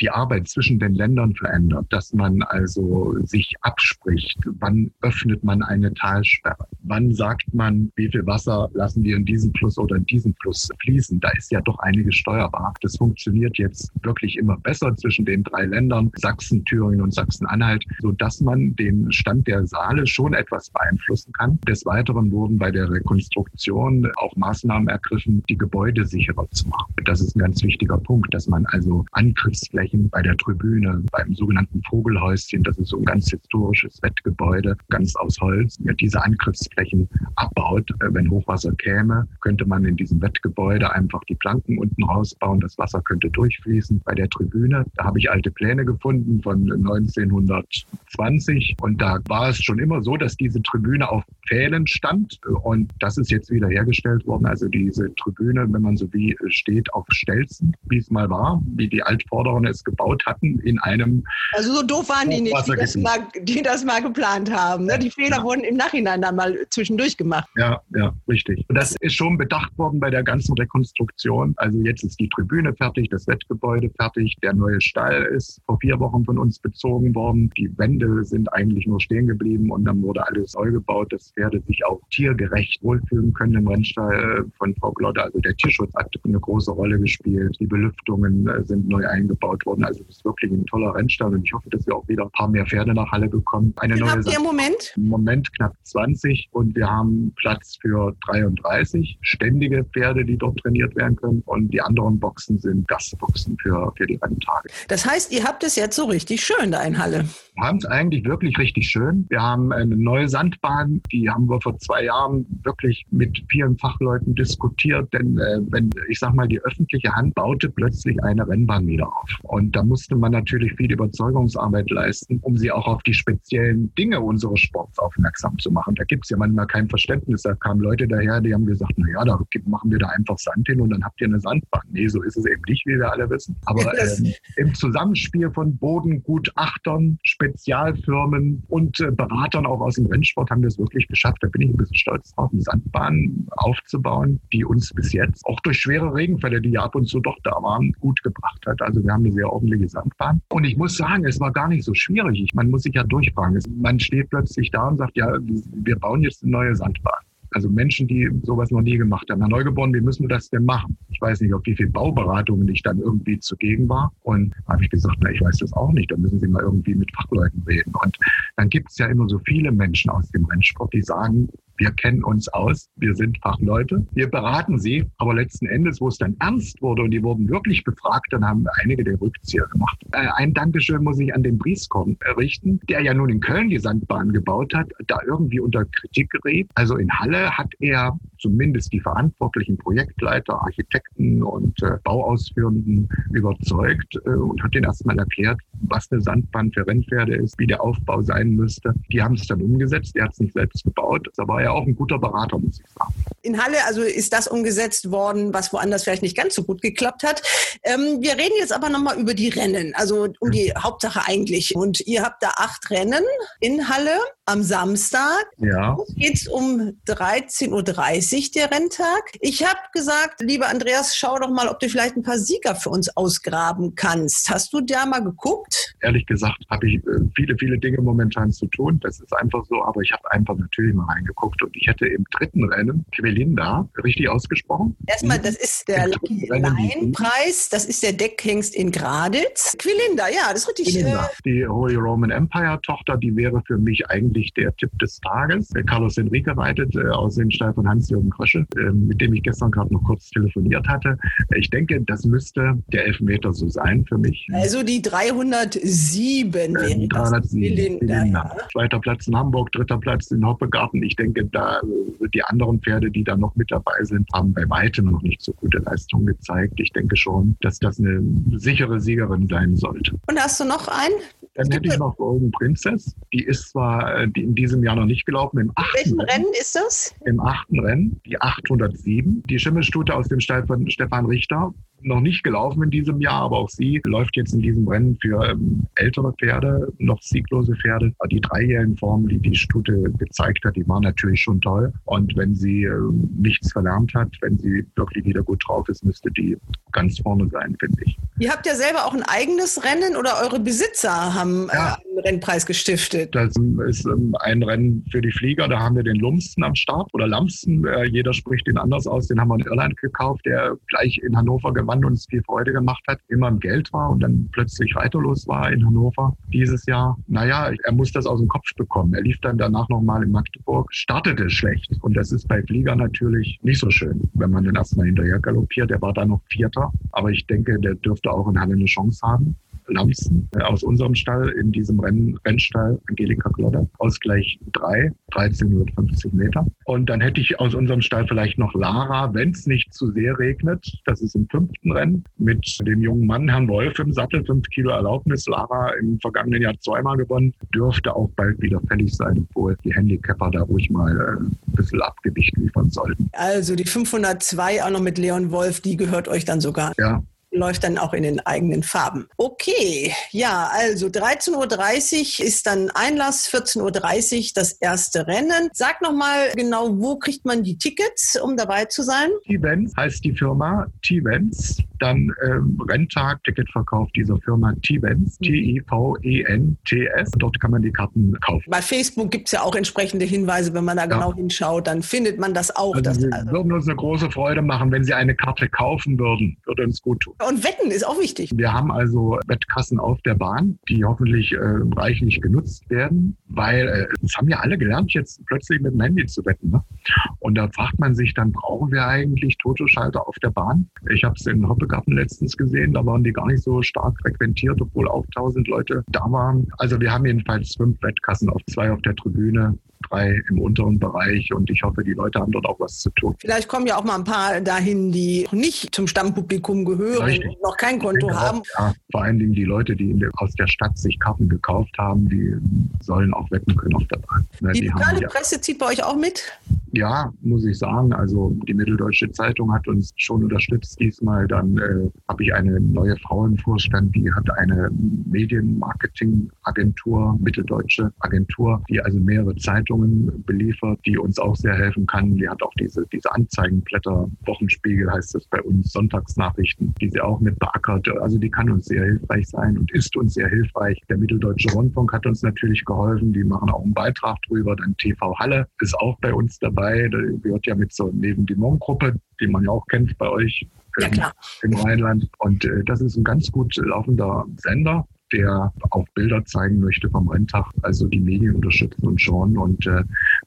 die Arbeit zwischen den Ländern verändert, dass man also sich abspricht, wann öffnet man eine Talsperre, wann sagt man, wie viel Wasser lassen wir in diesen Fluss oder in diesen Fluss fließen. Da ist ja doch einiges steuerbar. Das funktioniert jetzt wirklich immer besser zwischen den drei Ländern, Sachsen, Thüringen und Sachsen-Anhalt, sodass man den Stand der Saale schon etwas beeinflussen kann. Des Weiteren wurden bei der Rekonstruktion auch Maßnahmen ergriffen, die Gebäude sicherer zu machen. Das ist ein ganz wichtiger Punkt, dass man also Angriffsflächen bei der Tribüne, beim sogenannten Vogelhäuschen, das ist so ein ganz historisches Wettgebäude, ganz aus Holz, diese Angriffsflächen abbaut. Wenn Hochwasser käme, könnte man in diesem Wettgebäude einfach die Planken unten rausbauen. Das Wasser könnte durchfließen. Bei der Tribüne, da habe ich alte Pläne gefunden von 1920 und da war es schon immer so, dass diese Tribüne auf Pfählen stand und das ist jetzt wieder hergestellt worden. Also diese Tribüne, wenn man so wie steht, auf Stelzen, wie es mal war, wie die Altvorderen es gebaut hatten, in einem Also so doof waren die nicht, die das mal, die das mal geplant haben. Ne? Die Fehler wurden im Nachhinein dann mal zwischendurch gemacht. Ja, ja, richtig. Und das ist schon bedacht worden bei der ganzen Rekonstruktion. Also jetzt ist die Tribüne fertig, das Wettgebäude fertig, der neue Stall ist vor vier Wochen von uns bezogen worden. Die Wände sind eigentlich nur stehen geblieben und dann wurde alles neu gebaut, dass Pferde sich auch tiergerecht wohlfühlen können im Rennstall von Frau Glotte. Also der Tierschutz hat eine große Rolle gespielt. Die Belüftungen äh, sind neu eingebaut worden. Also das ist wirklich ein toller Rennstall und ich hoffe, dass wir auch wieder ein paar mehr Pferde nach Halle bekommen. Eine Den neue habt ihr im Moment? im Moment knapp 20 und wir haben Platz für 33 ständige Pferde, die dort trainiert werden können. Und die anderen Boxen sind Gastboxen für, für die Renntage. Das heißt, ihr habt es jetzt so richtig schön da in Halle. Wir haben es eigentlich wirklich richtig schön. Wir haben eine neue Sandbahn, die haben wir vor zwei Jahren wirklich mit vielen Fachleuten diskutiert. Denn äh, wenn, ich sag mal, die öffentliche Hand baute plötzlich eine Rennbahn wieder auf. Und da musste man natürlich viel Überzeugungsarbeit leisten, um sie auch auf die speziellen Dinge unseres Sports aufmerksam zu machen. Da gibt es ja manchmal kein Verständnis. Da kamen Leute daher, die haben gesagt, na ja, da machen wir da einfach Sand hin und dann habt ihr eine Sandbahn. Nee, so ist es eben nicht, wie wir alle wissen. Aber [LAUGHS] ähm, im Zusammenspiel von Bodengutachtern, Spezialfirmen und äh, Beratern auch aus dem Rennsport haben wir es wirklich geschafft. Da bin ich ein bisschen stolz drauf, eine Sandbahn aufzubauen, die uns bis jetzt auch durch schwere Regenfälle, die ja ab und zu doch da waren, gut gebracht hat. Also wir haben eine sehr ordentliche Sandbahn. Und ich muss sagen, es war gar nicht so schwierig. Man muss sich ja durchfragen. Man steht plötzlich da und sagt, ja, wir bauen jetzt eine neue Sandbahn. Also Menschen, die sowas noch nie gemacht haben. Herr Neugeboren, wie müssen wir das denn machen? Ich weiß nicht, auf wie viel Bauberatungen ich dann irgendwie zugegen war. Und habe ich gesagt, na, ich weiß das auch nicht. Da müssen Sie mal irgendwie mit Fachleuten reden. Und dann gibt es ja immer so viele Menschen aus dem Rennsport, die sagen, wir kennen uns aus, wir sind Fachleute, wir beraten sie, aber letzten Endes, wo es dann ernst wurde und die wurden wirklich befragt, dann haben einige den Rückzieher gemacht. Äh, ein Dankeschön muss ich an den Brieskorn richten, der ja nun in Köln die Sandbahn gebaut hat, da irgendwie unter Kritik geriet. Also in Halle hat er zumindest die verantwortlichen Projektleiter, Architekten und äh, Bauausführenden überzeugt äh, und hat denen erstmal erklärt, was eine Sandbahn für Rennpferde ist, wie der Aufbau sein müsste. Die haben es dann umgesetzt, er hat es nicht selbst gebaut, da war er auch ein guter Berater, muss ich sagen. In Halle, also ist das umgesetzt worden, was woanders vielleicht nicht ganz so gut geklappt hat. Ähm, wir reden jetzt aber nochmal über die Rennen, also um die Hauptsache eigentlich. Und ihr habt da acht Rennen in Halle am Samstag. Ja. Geht's um 13.30 Uhr der Renntag. Ich habe gesagt, lieber Andreas, schau doch mal, ob du vielleicht ein paar Sieger für uns ausgraben kannst. Hast du da mal geguckt? Ehrlich gesagt habe ich äh, viele, viele Dinge momentan zu tun. Das ist einfach so, aber ich habe einfach natürlich mal reingeguckt und ich hätte im dritten Rennen Quilinda, richtig ausgesprochen. Erstmal, das ist der Lucky Lion Preis, das ist der Deckhengst in Graditz. Quilinda, ja, das ist richtig. Quilinda, Äh, die Holy Roman Empire Tochter, die wäre für mich eigentlich der Tipp des Tages. Carlos Enrique reitet äh, aus dem Stall von Hans-Jürgen Krösche, äh, mit dem ich gestern gerade noch kurz telefoniert hatte. Ich denke, das müsste der Elfmeter so sein für mich. also die 307 wäre Ähm, das. 307, Quilinda, Quilinda. ja. Zweiter Platz in Hamburg, dritter Platz in Hoppegarten. Ich denke, da äh, die anderen Pferde, die da noch mit dabei sind, haben bei weitem noch nicht so gute Leistungen gezeigt. Ich denke schon, dass das eine sichere Siegerin sein sollte. Und hast du noch einen? Dann hätte ich noch Golden Princess. Die ist zwar äh, in diesem Jahr noch nicht gelaufen, im achten, Welchen Rennen ist das? im achten Rennen, die 807. Die Schimmelstute aus dem Stall von Stefan Richter, noch nicht gelaufen in diesem Jahr, aber auch sie läuft jetzt in diesem Rennen für ähm, ältere Pferde, noch sieglose Pferde. Die dreijährigen Formen, die die Stute gezeigt hat, die waren natürlich schon toll. Und wenn sie ähm, nichts verlernt hat, wenn sie wirklich wieder gut drauf ist, müsste die ganz vorne sein, finde ich. Ihr habt ja selber auch ein eigenes Rennen oder eure Besitzer haben äh, Ja. einen Rennpreis gestiftet. Das ist ähm, ein Rennen für die Flieger. Da haben wir den Lumsten am Start oder Lamsten. Äh, jeder spricht den anders aus. Den haben wir in Irland gekauft, der gleich in Hannover gewann und uns viel Freude gemacht hat. Immer im Geld war und dann plötzlich reiterlos war in Hannover dieses Jahr. Naja, er muss das aus dem Kopf bekommen. Er lief dann danach nochmal in Magdeburg, startete schlecht. Und das ist bei Flieger natürlich nicht so schön, wenn man den erstmal hinterher galoppiert. Der war dann noch Vierter. Aber ich denke, der dürfte auch in Halle eine Chance haben. Lamsen äh, aus unserem Stall in diesem Renn, Rennstall Angelika Klodder. Ausgleich 3, 1350 Meter. Und dann hätte ich aus unserem Stall vielleicht noch Lara, wenn es nicht zu sehr regnet. Das ist im fünften Rennen mit dem jungen Mann, Herrn Wolf, im Sattel, 5 Kilo Erlaubnis. Lara im vergangenen Jahr zweimal gewonnen, dürfte auch bald wieder fällig sein, obwohl die Handicapper da ruhig mal äh, ein bisschen Abgewicht liefern sollten. Also die 502 auch noch mit Leon Wolf, die gehört euch dann sogar. Ja, Läuft dann auch in den eigenen Farben. Okay, ja, also 13.30 Uhr ist dann Einlass, 14.30 Uhr das erste Rennen. Sag nochmal genau, wo kriegt man die Tickets, um dabei zu sein? T-Vents heißt die Firma T-Vents. Dann ähm, Renntag, Ticketverkauf dieser Firma T-Vents, T-I-V-E-N-T-S. Dort kann man die Karten kaufen. Bei Facebook gibt es ja auch entsprechende Hinweise, wenn man da genau hinschaut, dann findet man das auch. Also wir also, würden uns eine große Freude machen, wenn Sie eine Karte kaufen würden. Würde uns gut tun. Und Wetten ist auch wichtig. Wir haben also Wettkassen auf der Bahn, die hoffentlich äh, reichlich genutzt werden, weil äh, das haben ja alle gelernt, jetzt plötzlich mit dem Handy zu wetten. Ne? Und da fragt man sich dann, brauchen wir eigentlich Totoschalter auf der Bahn? Ich habe es in Hoppegarten letztens gesehen, da waren die gar nicht so stark frequentiert, obwohl auch tausend Leute da waren. Also wir haben jedenfalls fünf Wettkassen auf zwei auf der Tribüne, drei im unteren Bereich und ich hoffe, die Leute haben dort auch was zu tun. Vielleicht kommen ja auch mal ein paar dahin, die nicht zum Stammpublikum gehören Richtig. und noch kein Konto denke haben. Auch, ja, vor allen Dingen die Leute, die der, aus der Stadt sich Karten gekauft haben, die sollen auch wetten können auf der Bahn. Ne, Die haben lokale ja, Presse zieht bei euch auch mit? ja, muss ich sagen. Also die Mitteldeutsche Zeitung hat uns schon unterstützt diesmal. Dann äh, habe ich eine neue Frau im Vorstand, die hat eine Medienmarketingagentur, Mitteldeutsche Agentur, die also mehrere Zeitungen beliefert, die uns auch sehr helfen kann. Die hat auch diese, diese Anzeigenblätter, Wochenspiegel heißt es bei uns, Sonntagsnachrichten, die sie auch mit beackert. Also die kann uns sehr hilfreich sein und ist uns sehr hilfreich. Der Mitteldeutsche Rundfunk hat uns natürlich geholfen. Die machen auch einen Beitrag drüber. Dann TV Halle ist auch bei uns dabei. Da gehört ja mit so neben die Mon-Gruppe, die man ja auch kennt bei euch Ja, ähm, im Rheinland. Und äh, das ist ein ganz gut laufender Sender der auch Bilder zeigen möchte vom Renntag. Also die Medien unterstützen uns schon. Und äh,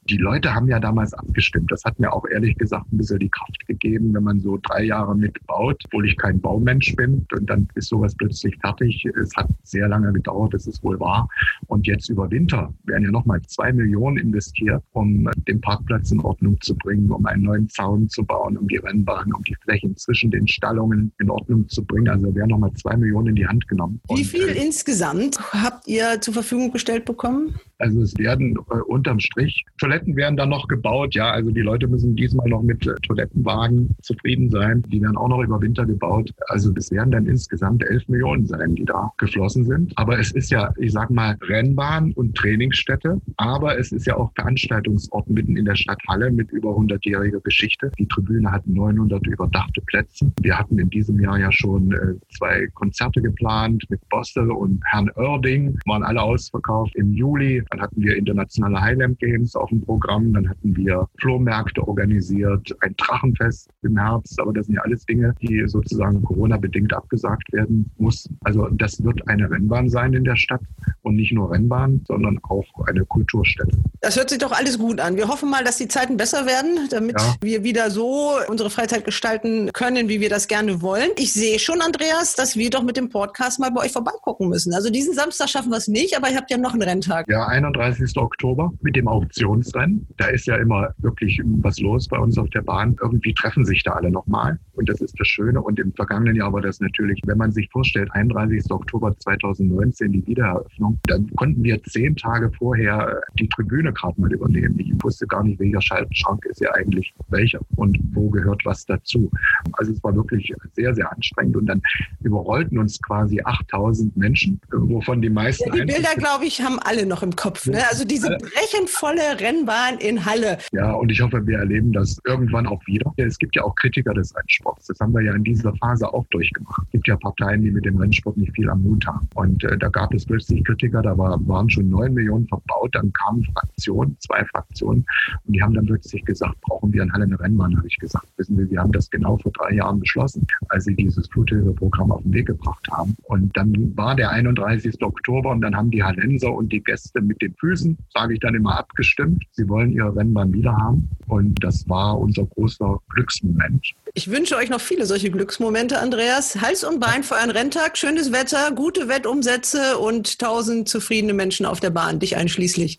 die Leute haben ja damals abgestimmt. Das hat mir auch ehrlich gesagt ein bisschen die Kraft gegeben, wenn man so drei Jahre mitbaut, obwohl ich kein Baumensch bin. Und dann ist sowas plötzlich fertig. Es hat sehr lange gedauert, das ist wohl wahr. Und jetzt über Winter werden ja nochmal zwei Millionen investiert, um den Parkplatz in Ordnung zu bringen, um einen neuen Zaun zu bauen, um die Rennbahn, um die Flächen zwischen den Stallungen in Ordnung zu bringen. Also werden nochmal zwei Millionen in die Hand genommen. Wie Und, viel äh, insgesamt habt ihr zur Verfügung gestellt bekommen? Also es werden äh, unterm Strich Toiletten werden dann noch gebaut. Ja, also die Leute müssen diesmal noch mit äh, Toilettenwagen zufrieden sein. Die werden auch noch über Winter gebaut. Also es werden dann insgesamt 11 Millionen sein, die da geflossen sind. Aber es ist ja, ich sag mal, Rennbahn und Trainingsstätte. Aber es ist ja auch Veranstaltungsort mitten in der Stadt Halle mit über 100-jähriger Geschichte. Die Tribüne hat 900 überdachte Plätze. Wir hatten in diesem Jahr ja schon äh, zwei Konzerte geplant mit Bostel und Herrn Oerding. Waren alle ausverkauft. Im Juli Dann hatten wir internationale Highland Games auf dem Programm. Dann hatten wir Flohmärkte organisiert, ein Drachenfest im Herbst. Aber das sind ja alles Dinge, die sozusagen Corona-bedingt abgesagt werden muss. Also das wird eine Rennbahn sein in der Stadt und nicht nur Rennbahn, sondern auch eine Kulturstätte. Das hört sich doch alles gut an. Wir hoffen mal, dass die Zeiten besser werden, damit ja. wir wieder so unsere Freizeit gestalten können, wie wir das gerne wollen. Ich sehe schon, Andreas, dass wir doch mit dem Podcast mal bei euch vorbeigucken müssen. Also diesen Samstag schaffen wir es nicht, aber ihr habt ja noch einen Renntag. Ja, 31. Oktober mit dem Auktionsrennen. Da ist ja immer wirklich was los bei uns auf der Bahn. Irgendwie treffen sich da alle nochmal. Und das ist das Schöne. Und im vergangenen Jahr war das natürlich, wenn man sich vorstellt, 31. Oktober 2019, die Wiedereröffnung, dann konnten wir zehn Tage vorher die Tribüne gerade mal übernehmen. Ich wusste gar nicht, welcher Schaltschrank ist ja eigentlich welcher und wo gehört was dazu. Also es war wirklich sehr, sehr anstrengend. Und dann überrollten uns quasi 8000 Menschen, wovon die meisten. Ja, die Bilder, glaube ich, haben alle noch im Kopf. Ne? Also diese brechenvolle Rennbahn in Halle. Ja, und ich hoffe, wir erleben das irgendwann auch wieder. Es gibt ja auch Kritiker des Rennsports. Das haben wir ja in dieser Phase auch durchgemacht. Es gibt ja Parteien, die mit dem Rennsport nicht viel am Mut haben. Und äh, da gab es plötzlich Kritiker, da war, waren schon neun Millionen verbaut. Dann kamen Fraktionen, zwei Fraktionen, und die haben dann plötzlich gesagt, brauchen wir in Halle eine Rennbahn? Habe ich gesagt, wissen Sie, wir haben das genau vor drei Jahren beschlossen, als sie dieses Fluthilfeprogramm auf den Weg gebracht haben. Und dann war der 31. Oktober und dann haben die Hallenser und die Gäste mit den Füßen, sage ich dann immer, abgestimmt. Sie wollen ihre Rennbahn wieder haben. Und das war unser großer Glücksmoment. Ich wünsche euch noch viele solche Glücksmomente, Andreas. Hals und Bein für einen Renntag, schönes Wetter, gute Wettumsätze und tausend zufriedene Menschen auf der Bahn, dich einschließlich.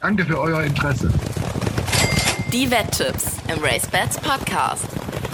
Danke für euer Interesse. Die Wetttipps im RaceBets Podcast.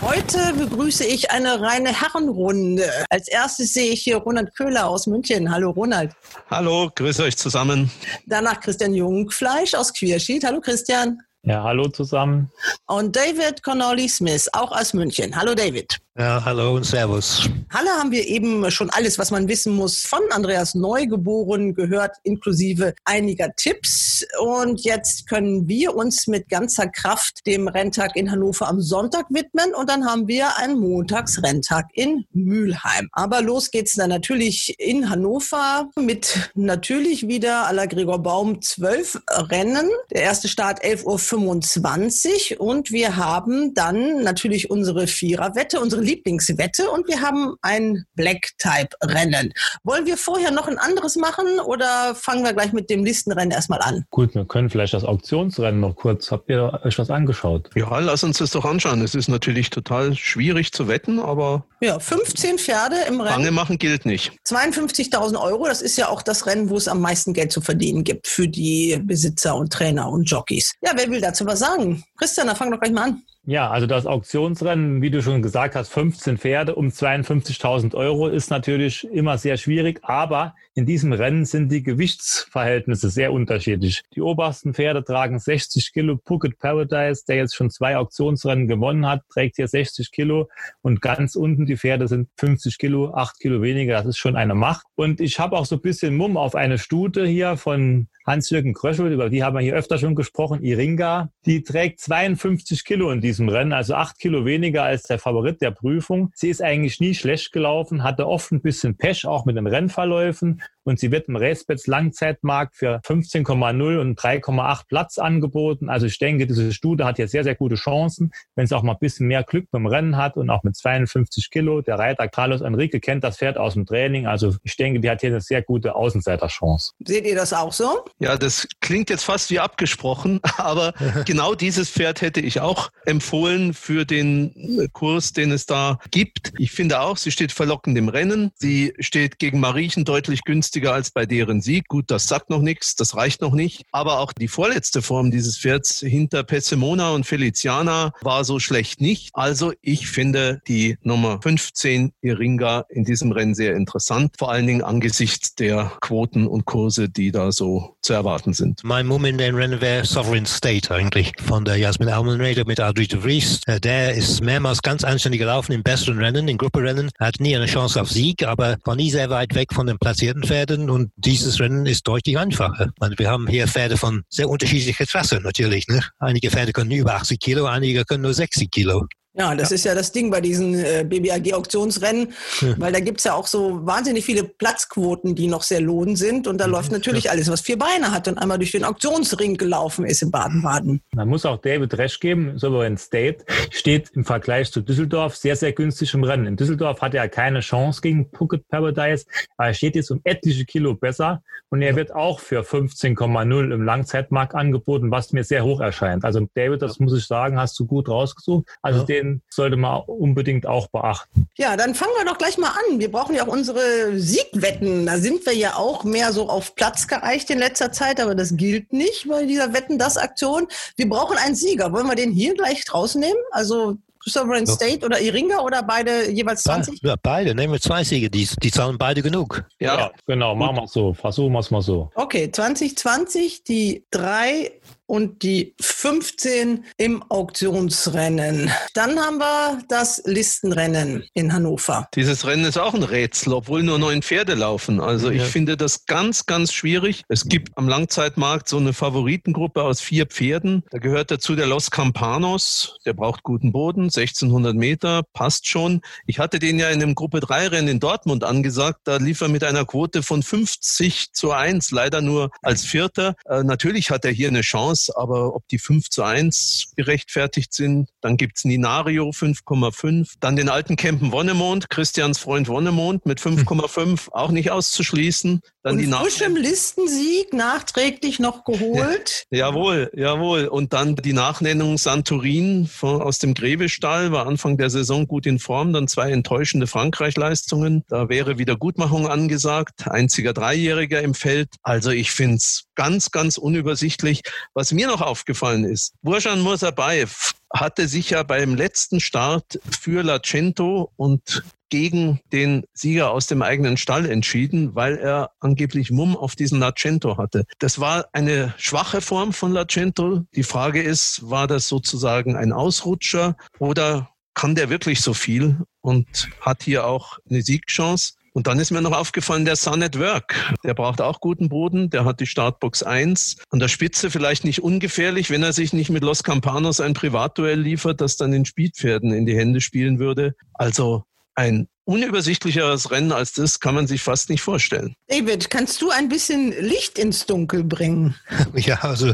Heute begrüße ich eine reine Herrenrunde. Als erstes sehe ich hier Ronald Köhler aus München. Hallo Ronald. Hallo, grüße euch zusammen. Danach Christian Jungfleisch aus Queerschied. Hallo Christian. Ja, hallo zusammen. Und David Connolly Smith, auch aus München. Hallo David. Ja, hallo und Servus. Halle haben wir eben schon alles, was man wissen muss, von Andreas Neugeboren gehört, inklusive einiger Tipps. Und jetzt können wir uns mit ganzer Kraft dem Renntag in Hannover am Sonntag widmen. Und dann haben wir einen Montagsrenntag in Mülheim. Aber los geht's dann natürlich in Hannover mit natürlich wieder à la Gregor Baum zwölf Rennen. Der erste Start 11.25 Uhr. Und wir haben dann natürlich unsere Viererwette, unsere Lieblingswette und wir haben ein Black-Type-Rennen. Wollen wir vorher noch ein anderes machen oder fangen wir gleich mit dem Listenrennen erstmal an? Gut, wir können vielleicht das Auktionsrennen noch kurz. Habt ihr euch was angeschaut? Ja, lass uns das doch anschauen. Es ist natürlich total schwierig zu wetten, aber. Ja, 15 Pferde im Rennen. Bange machen gilt nicht. 52.000 Euro, das ist ja auch das Rennen, wo es am meisten Geld zu verdienen gibt für die Besitzer und Trainer und Jockeys. Ja, wer will dazu was sagen? Christian, dann fang doch gleich mal an. Ja, also das Auktionsrennen, wie du schon gesagt hast, 15 Pferde um 52.000 Euro ist natürlich immer sehr schwierig, aber in diesem Rennen sind die Gewichtsverhältnisse sehr unterschiedlich. Die obersten Pferde tragen 60 Kilo. Phuket Paradise, der jetzt schon zwei Auktionsrennen gewonnen hat, trägt hier 60 Kilo und ganz unten die Pferde sind 50 Kilo, 8 Kilo weniger. Das ist schon eine Macht. Und ich habe auch so ein bisschen Mumm auf eine Stute hier von Hans-Jürgen Kröschel, über die haben wir hier öfter schon gesprochen, Iringa. Die trägt 52 Kilo in diesem Rennen, also 8 Kilo weniger als der Favorit der Prüfung. Sie ist eigentlich nie schlecht gelaufen, hatte oft ein bisschen Pech, auch mit den Rennverläufen und sie wird im Racebets Langzeitmarkt für 15,0 und 3,8 Platz angeboten. Also ich denke, diese Studie hat hier sehr, sehr gute Chancen, wenn sie auch mal ein bisschen mehr Glück beim Rennen hat und auch mit 52 Kilo. Der Reiter Carlos Enrique kennt das Pferd aus dem Training. Also ich denke, die hat hier eine sehr gute Außenseiterchance. Seht ihr das auch so? Ja, das klingt jetzt fast wie abgesprochen, [LAUGHS] aber [LAUGHS] genau dieses Pferd hätte ich auch empfohlen für den Kurs, den es da gibt. Ich finde auch, sie steht verlockend im Rennen. Sie steht gegen Mariechen deutlich günstiger als bei deren Sieg. Gut, das sagt noch nichts, das reicht noch nicht. Aber auch die vorletzte Form dieses Pferds hinter Pessimona und Feliciana war so schlecht nicht. Also ich finde die Nummer 15 Iringa in diesem Rennen sehr interessant. Vor allen Dingen angesichts der Quoten und Kurse, die da so zu erwarten sind. Mein Mumm in den Rennen wäre Sovereign State eigentlich von der Jasmin Almenreder mit Aldrich de Vries. Äh, der ist mehrmals ganz anständig gelaufen in besseren Rennen, in Grupperennen, hat nie eine Chance auf Sieg, aber war nie sehr weit weg von den platzierten Pferden und dieses Rennen ist deutlich einfacher. Meine, wir haben hier Pferde von sehr unterschiedlicher Klasse natürlich. Ne? Einige Pferde können über 80 Kilo, einige können nur 60 Kilo. Ja, das ja. ist ja das Ding bei diesen äh, BBAG-Auktionsrennen, ja. [LAUGHS] weil da gibt es ja auch so wahnsinnig viele Platzquoten, die noch sehr lohnend sind. Und da mhm. läuft natürlich ja. alles, was vier Beine hat und einmal durch den Auktionsring gelaufen ist in Baden-Baden. Man muss auch David recht geben, Sovereign State steht im Vergleich zu Düsseldorf sehr, sehr günstig im Rennen. In Düsseldorf hat er keine Chance gegen Phuket Paradise, aber er steht jetzt um etliche Kilo besser und er wird auch für 15,0 im Langzeitmarkt angeboten, was mir sehr hoch erscheint. Also David, das muss ich sagen, hast du gut rausgesucht. Also den sollte man unbedingt auch beachten. Ja, dann fangen wir doch gleich mal an. Wir brauchen ja auch unsere Siegwetten. Da sind wir ja auch mehr so auf Platz gereicht in letzter Zeit, aber das gilt nicht bei dieser Wetten-Das-Aktion. Wir brauchen einen Sieger. Wollen wir den hier gleich rausnehmen? Also Sovereign so. State oder Iringa oder beide jeweils 20? Ja, beide. Nehmen wir zwei Siege. Die, die zahlen beide genug. Ja, ja genau. Machen wir es so. Versuchen wir es mal so. Okay, 2020 die drei und die 15 im Auktionsrennen. Dann haben wir das Listenrennen in Hannover. Dieses Rennen ist auch ein Rätsel, obwohl nur neun Pferde laufen. Also ich ja. finde das ganz, ganz schwierig. Es gibt am Langzeitmarkt so eine Favoritengruppe aus vier Pferden. Da gehört dazu der Los Campanos. Der braucht guten Boden, 1600 Meter, passt schon. Ich hatte den ja in dem Gruppe 3 Rennen in Dortmund angesagt. Da lief er mit einer Quote von 50 zu 1, leider nur als Vierter. Äh, natürlich hat er hier eine Chance aber ob die 5 zu 1 gerechtfertigt sind, dann gibt's Ninario 5,5, dann den alten Campen Wonnemond, Christians Freund Wonnemond mit 5,5, auch nicht auszuschließen. Dann und die frisch im Listensieg nachträglich noch geholt. Ja, [LAUGHS] jawohl, jawohl. Und dann die Nachnennung Santorin von, aus dem Gräbestall war Anfang der Saison gut in Form, dann zwei enttäuschende Frankreich-Leistungen. Da wäre Wiedergutmachung angesagt, einziger Dreijähriger im Feld. Also ich find's ganz, ganz unübersichtlich. Was mir noch aufgefallen ist, Burjan Mursabayev hatte sich ja beim letzten Start für Lacento und gegen den Sieger aus dem eigenen Stall entschieden, weil er angeblich Mumm auf diesen Lacento hatte. Das war eine schwache Form von Lacento. Die Frage ist, war das sozusagen ein Ausrutscher oder kann der wirklich so viel und hat hier auch eine Siegchance? Und dann ist mir noch aufgefallen, der Sun at Work. Der braucht auch guten Boden. Der hat die Startbox 1. An der Spitze vielleicht nicht ungefährlich, wenn er sich nicht mit Los Campanos ein Privatduell liefert, das dann den Speedpferden in die Hände spielen würde. Also ein unübersichtlicheres Rennen als das kann man sich fast nicht vorstellen. David, kannst du ein bisschen Licht ins Dunkel bringen? [LAUGHS] Ja, also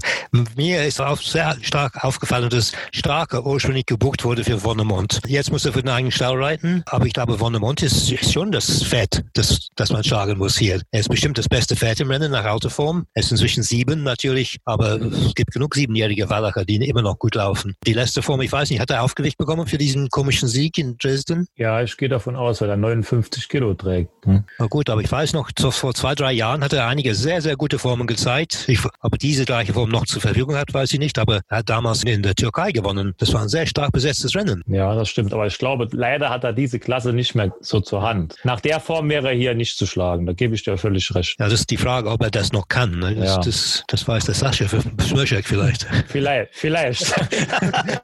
mir ist auch sehr stark aufgefallen, dass Starke ursprünglich gebucht wurde für Vonnemont. Jetzt muss er für den eigenen Stall reiten, aber ich glaube, Vonnemont ist, ist schon das Pferd, das, das man schlagen muss hier. Er ist bestimmt das beste Pferd im Rennen nach Autoform. Er ist inzwischen sieben natürlich, aber es gibt genug siebenjährige Wallacher, die immer noch gut laufen. Die letzte Form, ich weiß nicht, hat er Aufgewicht bekommen für diesen komischen Sieg in Dresden? Ja, ich gehe davon aus, weil er 59 Kilo trägt. Ne? Na gut, aber ich weiß noch, vor zwei, drei Jahren hat er einige sehr, sehr gute Formen gezeigt. Ich, ob er diese gleiche Form noch zur Verfügung hat, weiß ich nicht, aber er hat damals in der Türkei gewonnen. Das war ein sehr stark besetztes Rennen. Ja, das stimmt, aber ich glaube, leider hat er diese Klasse nicht mehr so zur Hand. Nach der Form wäre er hier nicht zu schlagen, da gebe ich dir völlig recht. Ja, das ist die Frage, ob er das noch kann. Ne? Das, ja. das, das weiß der Sascha für Smörschek vielleicht. Vielleicht, vielleicht. [LAUGHS]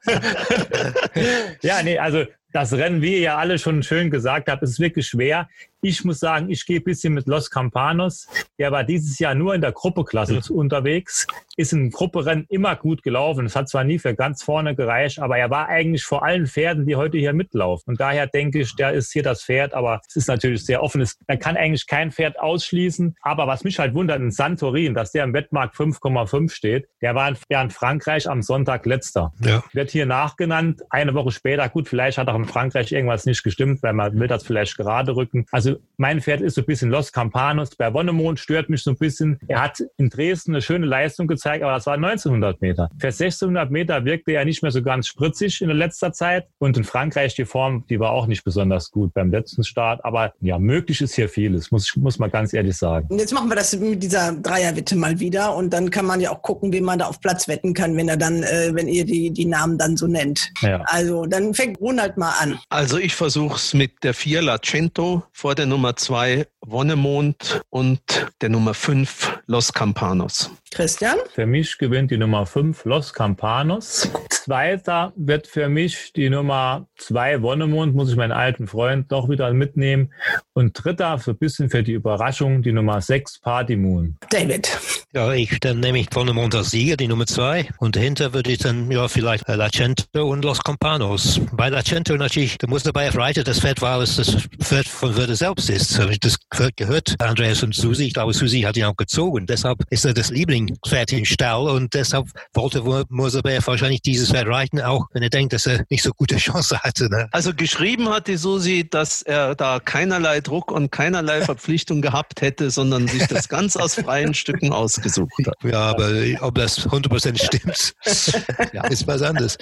[LAUGHS] ja, nee, also das Rennen, wie ihr ja alle schon schön gesagt habt, ist wirklich schwer. Ich muss sagen, ich gehe ein bisschen mit Los Campanos. Der war dieses Jahr nur in der Gruppeklasse mhm. unterwegs, ist im Grupperennen immer gut gelaufen. Es hat zwar nie für ganz vorne gereicht, aber er war eigentlich vor allen Pferden, die heute hier mitlaufen. Und daher denke ich, der ist hier das Pferd, aber es ist natürlich sehr offen. Man kann eigentlich kein Pferd ausschließen. Aber was mich halt wundert, in Santorin, dass der im Wettmarkt 5,5 steht, der war in Frankreich am Sonntag letzter. Ja. Wird hier nachgenannt. Eine Woche später, gut, vielleicht hat auch in Frankreich irgendwas nicht gestimmt, weil man will das vielleicht gerade rücken. Also also mein Pferd ist so ein bisschen Los Campanos. Bei Wonnemond stört mich so ein bisschen. Er hat in Dresden eine schöne Leistung gezeigt, aber das war 1900 Meter. Für 1600 Meter wirkte er nicht mehr so ganz spritzig in der letzter Zeit. Und in Frankreich die Form, die war auch nicht besonders gut beim letzten Start. Aber ja, möglich ist hier vieles, muss, muss man ganz ehrlich sagen. Und jetzt machen wir das mit dieser Dreierwette mal wieder. Und dann kann man ja auch gucken, wie man da auf Platz wetten kann, wenn er dann, äh, wenn ihr die, die Namen dann so nennt. Ja. Also dann fängt Ronald mal mal an. Also ich versuche es mit der 4 Lacento vor der Nummer 2 Wonnemond und der Nummer 5 Los Campanos. Christian? Für mich gewinnt die Nummer 5 Los Campanos. Zweiter wird für mich die Nummer 2 Wonnemond, muss ich meinen alten Freund doch wieder mitnehmen. Und dritter, so ein bisschen für die Überraschung, die Nummer 6 Party Moon. David. Ja, ich, dann nehme ich Wonnemond als Sieger, die Nummer 2. Und dahinter würde ich dann, ja, vielleicht Lacento und Los Campanos. Bei Lacento natürlich, da muss dabei erfreut, das Pferd war, was das Pferd von Würde selbst ist. Habe ich das Pferd gehört? Andreas und Susi, ich glaube, Susi hat ihn auch gezogen. Deshalb ist er das Lieblingspferd im Stall und deshalb wollte Moserbeer wahrscheinlich dieses Pferd reiten, auch wenn er denkt, dass er nicht so gute [LAUGHS] Chance hatte. Ne? Also geschrieben hat die Susi, dass er da keinerlei Druck und keinerlei [LAUGHS] Verpflichtung gehabt hätte, sondern sich das ganz aus freien Stücken ausgesucht hat. Ja, aber ob das 100% stimmt, [LAUGHS] ja, ist was anderes.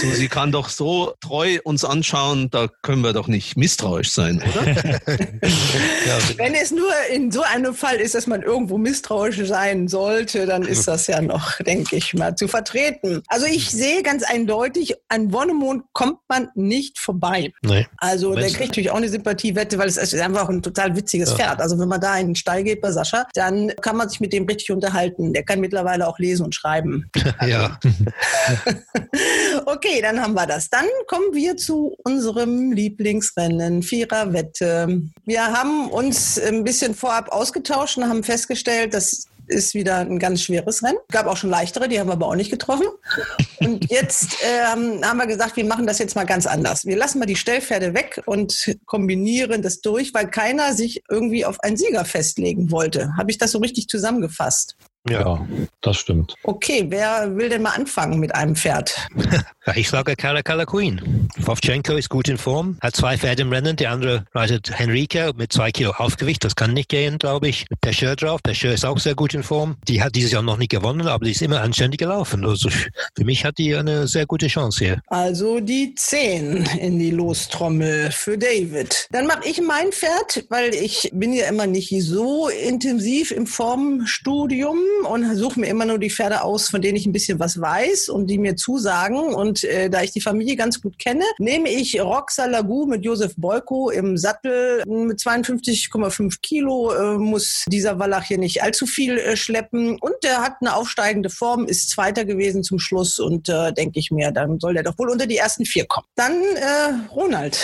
Susi kann doch so treu uns anschauen, da können wir doch nicht misstrauisch sein, oder? ja, wenn es nur in so einem Fall ist, dass man irgendwo misstrauisch sein sollte, dann ist das ja noch, denke ich mal, zu vertreten. Also ich sehe ganz eindeutig, an Wonnemond kommt man nicht vorbei. Nee. Also der kriegt natürlich auch eine Sympathiewette, weil es ist einfach ein total witziges ja. Pferd. Also wenn man da in den Stall geht bei Sascha, dann kann man sich mit dem richtig unterhalten. Der kann mittlerweile auch lesen und schreiben. [LAUGHS] ja. [LAUGHS] okay, dann haben wir das. Dann kommen wir zu unserem Lieblingsrennen, Viererwette. Wir haben uns ein bisschen vorab ausgetauscht und haben festgestellt, dass ist wieder ein ganz schweres Rennen. Gab auch schon leichtere, die haben wir aber auch nicht getroffen. Und jetzt ähm, haben wir gesagt, wir machen das jetzt mal ganz anders. Wir lassen mal die Stellpferde weg und kombinieren das durch, weil keiner sich irgendwie auf einen Sieger festlegen wollte. Habe ich das so richtig zusammengefasst? Ja, das stimmt. Okay, wer will denn mal anfangen mit einem Pferd? [LAUGHS] ich sage Caracalla Queen. Wovchenko ist gut in Form, hat zwei Pferde im Rennen. Der andere reitet Henrike mit zwei Kilo Aufgewicht. Das kann nicht gehen, glaube ich. Mit Pecheur drauf. Pecheur ist auch sehr gut in Form. Die hat dieses Jahr noch nicht gewonnen, aber die ist immer anständig gelaufen. Also für mich hat die eine sehr gute Chance hier. Also die 10 in die Lostrommel für David. Dann mache ich mein Pferd, weil ich bin ja immer nicht so intensiv im Formstudium und suche mir immer nur die Pferde aus, von denen ich ein bisschen was weiß und die mir zusagen. Und äh, da ich die Familie ganz gut kenne, nehme ich Roxa Lagu mit Josef Boyko im Sattel mit 52,5 Kilo. Äh, muss dieser Wallach hier nicht allzu viel äh, schleppen. Und der hat eine aufsteigende Form, ist Zweiter gewesen zum Schluss. Und äh, denke ich mir, dann soll der doch wohl unter die ersten vier kommen. Dann äh, Ronald.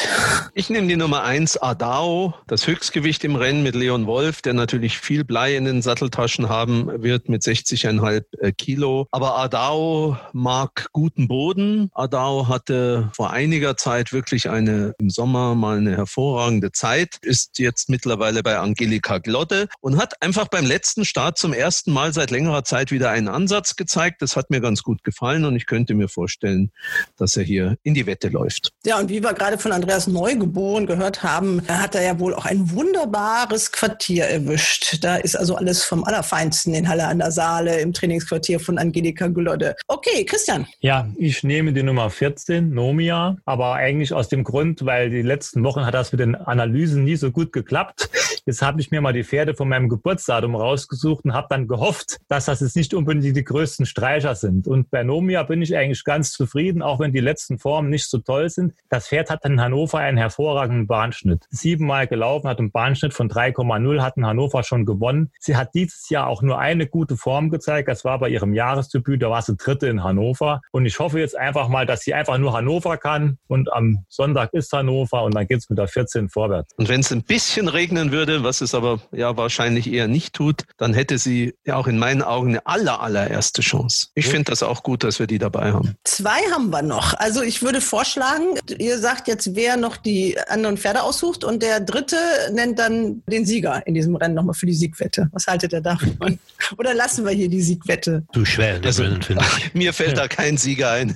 Ich nehme die Nummer 1 Adao, das Höchstgewicht im Rennen mit Leon Wolf, der natürlich viel Blei in den Satteltaschen haben wird mit 60,5 äh, Kilo. Aber Adao mag guten Boden. Adao hatte vor einiger Zeit wirklich eine, im Sommer mal eine hervorragende Zeit, ist jetzt mittlerweile bei Angelika Glodde und hat einfach beim letzten Start zum ersten Mal seit längerer Zeit wieder einen Ansatz gezeigt. Das hat mir ganz gut gefallen und ich könnte mir vorstellen, dass er hier in die Wette läuft. Ja, und wie wir gerade von Andreas Neugeboren gehört haben, hat er ja wohl auch ein wunderbares Quartier erwischt. Da ist also alles vom Allerfeinsten in Halle an der Saale im Trainingsquartier von Angelika Glodde. Okay, Christian. Ja, ich nehme die Nummer 14, Nomia, aber eigentlich aus dem Grund, weil die letzten Wochen hat das mit den Analysen nie so gut geklappt. Jetzt habe ich mir mal die Pferde von meinem Geburtsdatum rausgesucht und habe dann gehofft, dass das jetzt nicht unbedingt die größten Streicher sind. Und bei Nomia bin ich eigentlich ganz zufrieden, auch wenn die letzten Formen nicht so toll sind. Das Pferd hat in Hannover einen hervorragenden Bahnschnitt. Siebenmal gelaufen, hat einen Bahnschnitt von 3,0, hat in Hannover schon gewonnen. Sie hat dieses Jahr auch nur eine gute Form gezeigt. Das war bei ihrem Jahresdebüt, da war sie dritte in Hannover. Und ich hoffe jetzt einfach mal, dass sie einfach nur Hannover kann. Und am Sonntag ist Hannover und dann geht es mit der 14 vorwärts. Und wenn es ein bisschen regnen würde, was es aber ja wahrscheinlich eher nicht tut, dann hätte sie ja auch in meinen Augen eine aller, allererste Chance. Ich finde das auch gut, dass wir die dabei haben. Zwei haben wir noch. Also ich würde vorschlagen, ihr sagt jetzt, wer noch die anderen Pferde aussucht und der dritte nennt dann den Sieger in diesem Rennen nochmal für die Siegwette. Was haltet ihr davon? [LAUGHS] Oder lassen wir hier die Siegwette. Zu schwer, das also, finde ich. [LAUGHS] Mir fällt da kein Sieger ein.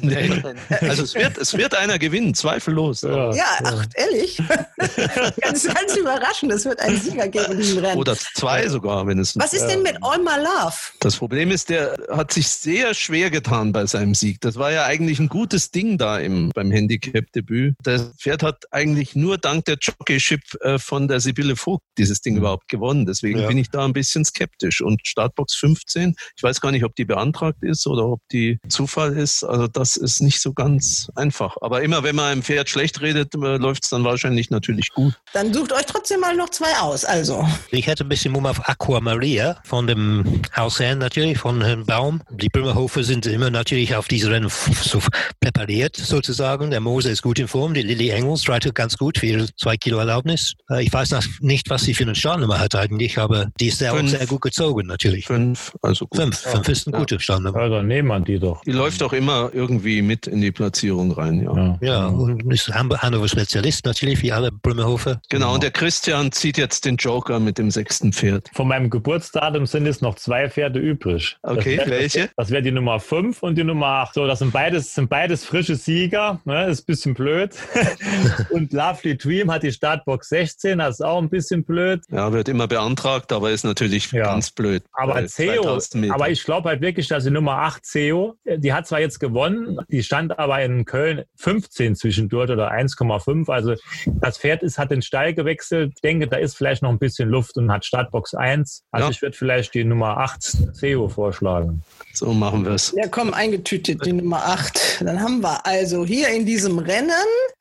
Also es wird, es wird einer gewinnen, zweifellos. Ja, ja ach, ehrlich? [LAUGHS] ganz, ganz überraschend, es wird ein Sieger geben in diesem Rennen. Oder zwei sogar, wenn es. Was ist denn mit All My Love? Das Problem ist, der hat sich sehr schwer getan bei seinem Sieg. Das war ja eigentlich ein gutes Ding da im, beim Handicap-Debüt. Das Pferd hat eigentlich nur dank der Jockeyship äh, von der Sibylle Vogt dieses Ding überhaupt gewonnen. Deswegen Ja. bin ich da ein bisschen skeptisch. Und Startbox 15, ich weiß gar nicht, ob die beantragt ist oder ob die Zufall ist. Also das ist nicht so ganz einfach. Aber immer wenn man einem Pferd schlecht redet, läuft es dann wahrscheinlich natürlich gut. Dann sucht euch trotzdem mal noch zwei aus. Also, Ich hätte ein bisschen Mumm auf Aqua Maria von dem Hausherrn natürlich, von Herrn Baum. Die Brümmerhofer sind immer natürlich auf diese Rennen so präpariert sozusagen. Der Moser ist gut in Form, die Lilly Engels reitet ganz gut für ihre zwei Kilo Erlaubnis. Äh, Ich weiß noch nicht, was sie für eine Startnummer hat eigentlich, aber die ist sehr, Fünf. sehr gut gezogen natürlich. Fünf, also gut. Fünf, fünf ist eine Ja. gute Startnummer. Also nehmen wir die doch. Die läuft auch immer irgendwie mit in die Platzierung rein, ja. Ja. Ja, und ist Han- Hannover Spezialist natürlich, wie alle Brümmerhofer. Genau, und der Christian zieht jetzt den Joker mit dem sechsten Pferd. Von meinem Geburtsdatum sind jetzt noch zwei Pferde übrig. Okay, das wär, welche? Das wäre die Nummer 5 und die Nummer 8. So, das sind beides, sind beides frische Sieger. Ne? Ist ein bisschen blöd. [LAUGHS] und Lovely Dream hat die Startbox 16, das ist auch ein bisschen blöd. Ja, wird immer beantragt, aber ist natürlich Ja. ganz blöd. Aber CEO, 2000 Meter. aber ich glaube halt wirklich, dass die Nummer 8 CEO, die hat zwar jetzt gewonnen, die stand aber in Köln 15 zwischendurch oder 1,5. Also das Pferd ist, hat den Stall gewechselt. Ich denke, da ist vielleicht noch ein bisschen Luft und hat Startbox 1. Also Ja. ich würde vielleicht die Nummer 8 CEO vorschlagen. so machen wir es. ja komm, eingetütet, die Nummer 8. Dann haben wir also hier in diesem Rennen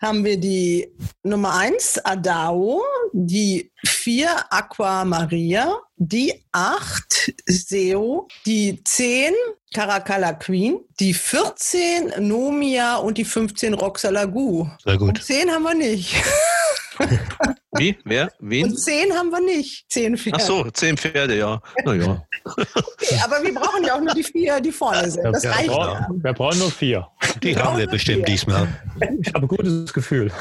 haben wir die Nummer 1 Adao, die 4 Aqua Maria, die 8 Seo, die 10 Caracalla Queen, die 14 Nomia und die 15 Roxalagu. Sehr gut. 10 haben wir nicht. [LAUGHS] Wie? Wer? Wen? Und 10 haben wir nicht. 10 Pferde. Ach so, zehn Pferde, ja. Naja. Okay, aber wir brauchen ja auch nur die vier, die vorne sind. Das Ja, reicht Wir ja. brauchen, wir brauchen nur vier. Die haben wir bestimmt diesmal. Ich habe ein gutes Gefühl.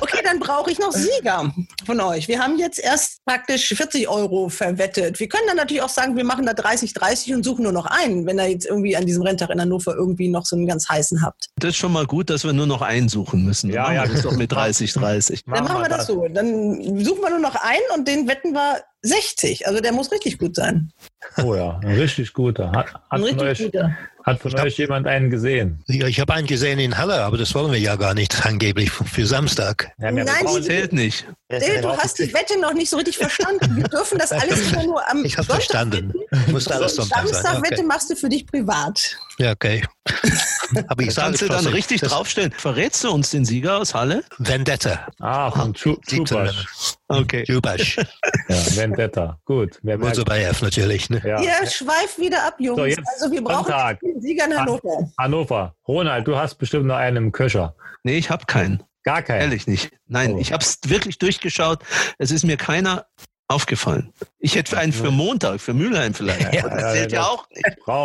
Okay, dann brauche ich noch Sieger von euch. Wir haben jetzt erst praktisch 40 Euro verwettet. Wir können dann natürlich auch sagen, wir machen da 30, 30 und suchen nur noch einen, wenn ihr jetzt irgendwie an diesem Renntag in Hannover irgendwie noch so einen ganz heißen habt. Das ist schon mal gut, dass wir nur noch einen suchen müssen. Ja, ja. das doch mit 30, 30. Dann machen wir das so. Dann suchen wir nur noch einen und den wetten wir 60. Also der muss richtig gut sein. Oh ja, ein richtig guter. Hat, hat Ein von, richtig euch, guter. hat von euch jemand einen gesehen? Ja, ich habe einen gesehen in Halle, aber das wollen wir ja gar nicht angeblich für Samstag. Ja, Nein, die- Zählt nicht. Dale, du hast die Wette noch nicht so richtig verstanden. Wir dürfen das alles [LAUGHS] immer nur am Ich habe verstanden. Muss alles. Sonntag sein. Samstagwette Okay. machst du für dich privat. Ja, okay. [LAUGHS] Aber ich Das sage du dann richtig das- draufstellen. Verrätst du uns den Sieger aus Halle? Vendetta. Ah, von Chu- 17 Chubasch. Okay. Jubasch. [LAUGHS] Ja, Vendetta. Gut. Wer merkt, Musobayev natürlich. Ne? ja. Ihr schweift wieder ab, Jungs. So, jetzt also wir brauchen Sonntag. einen Sieger in Hannover. Hannover. Ronald, du hast bestimmt noch einen im Köcher. Nee, ich habe keinen. Gar keinen. Ehrlich nicht. Nein, Oh. ich habe es wirklich durchgeschaut. Es ist mir keiner aufgefallen. Ich hätte einen für Montag, für Mülheim vielleicht. [LAUGHS] Ja, das ja, zählt ja, das- auch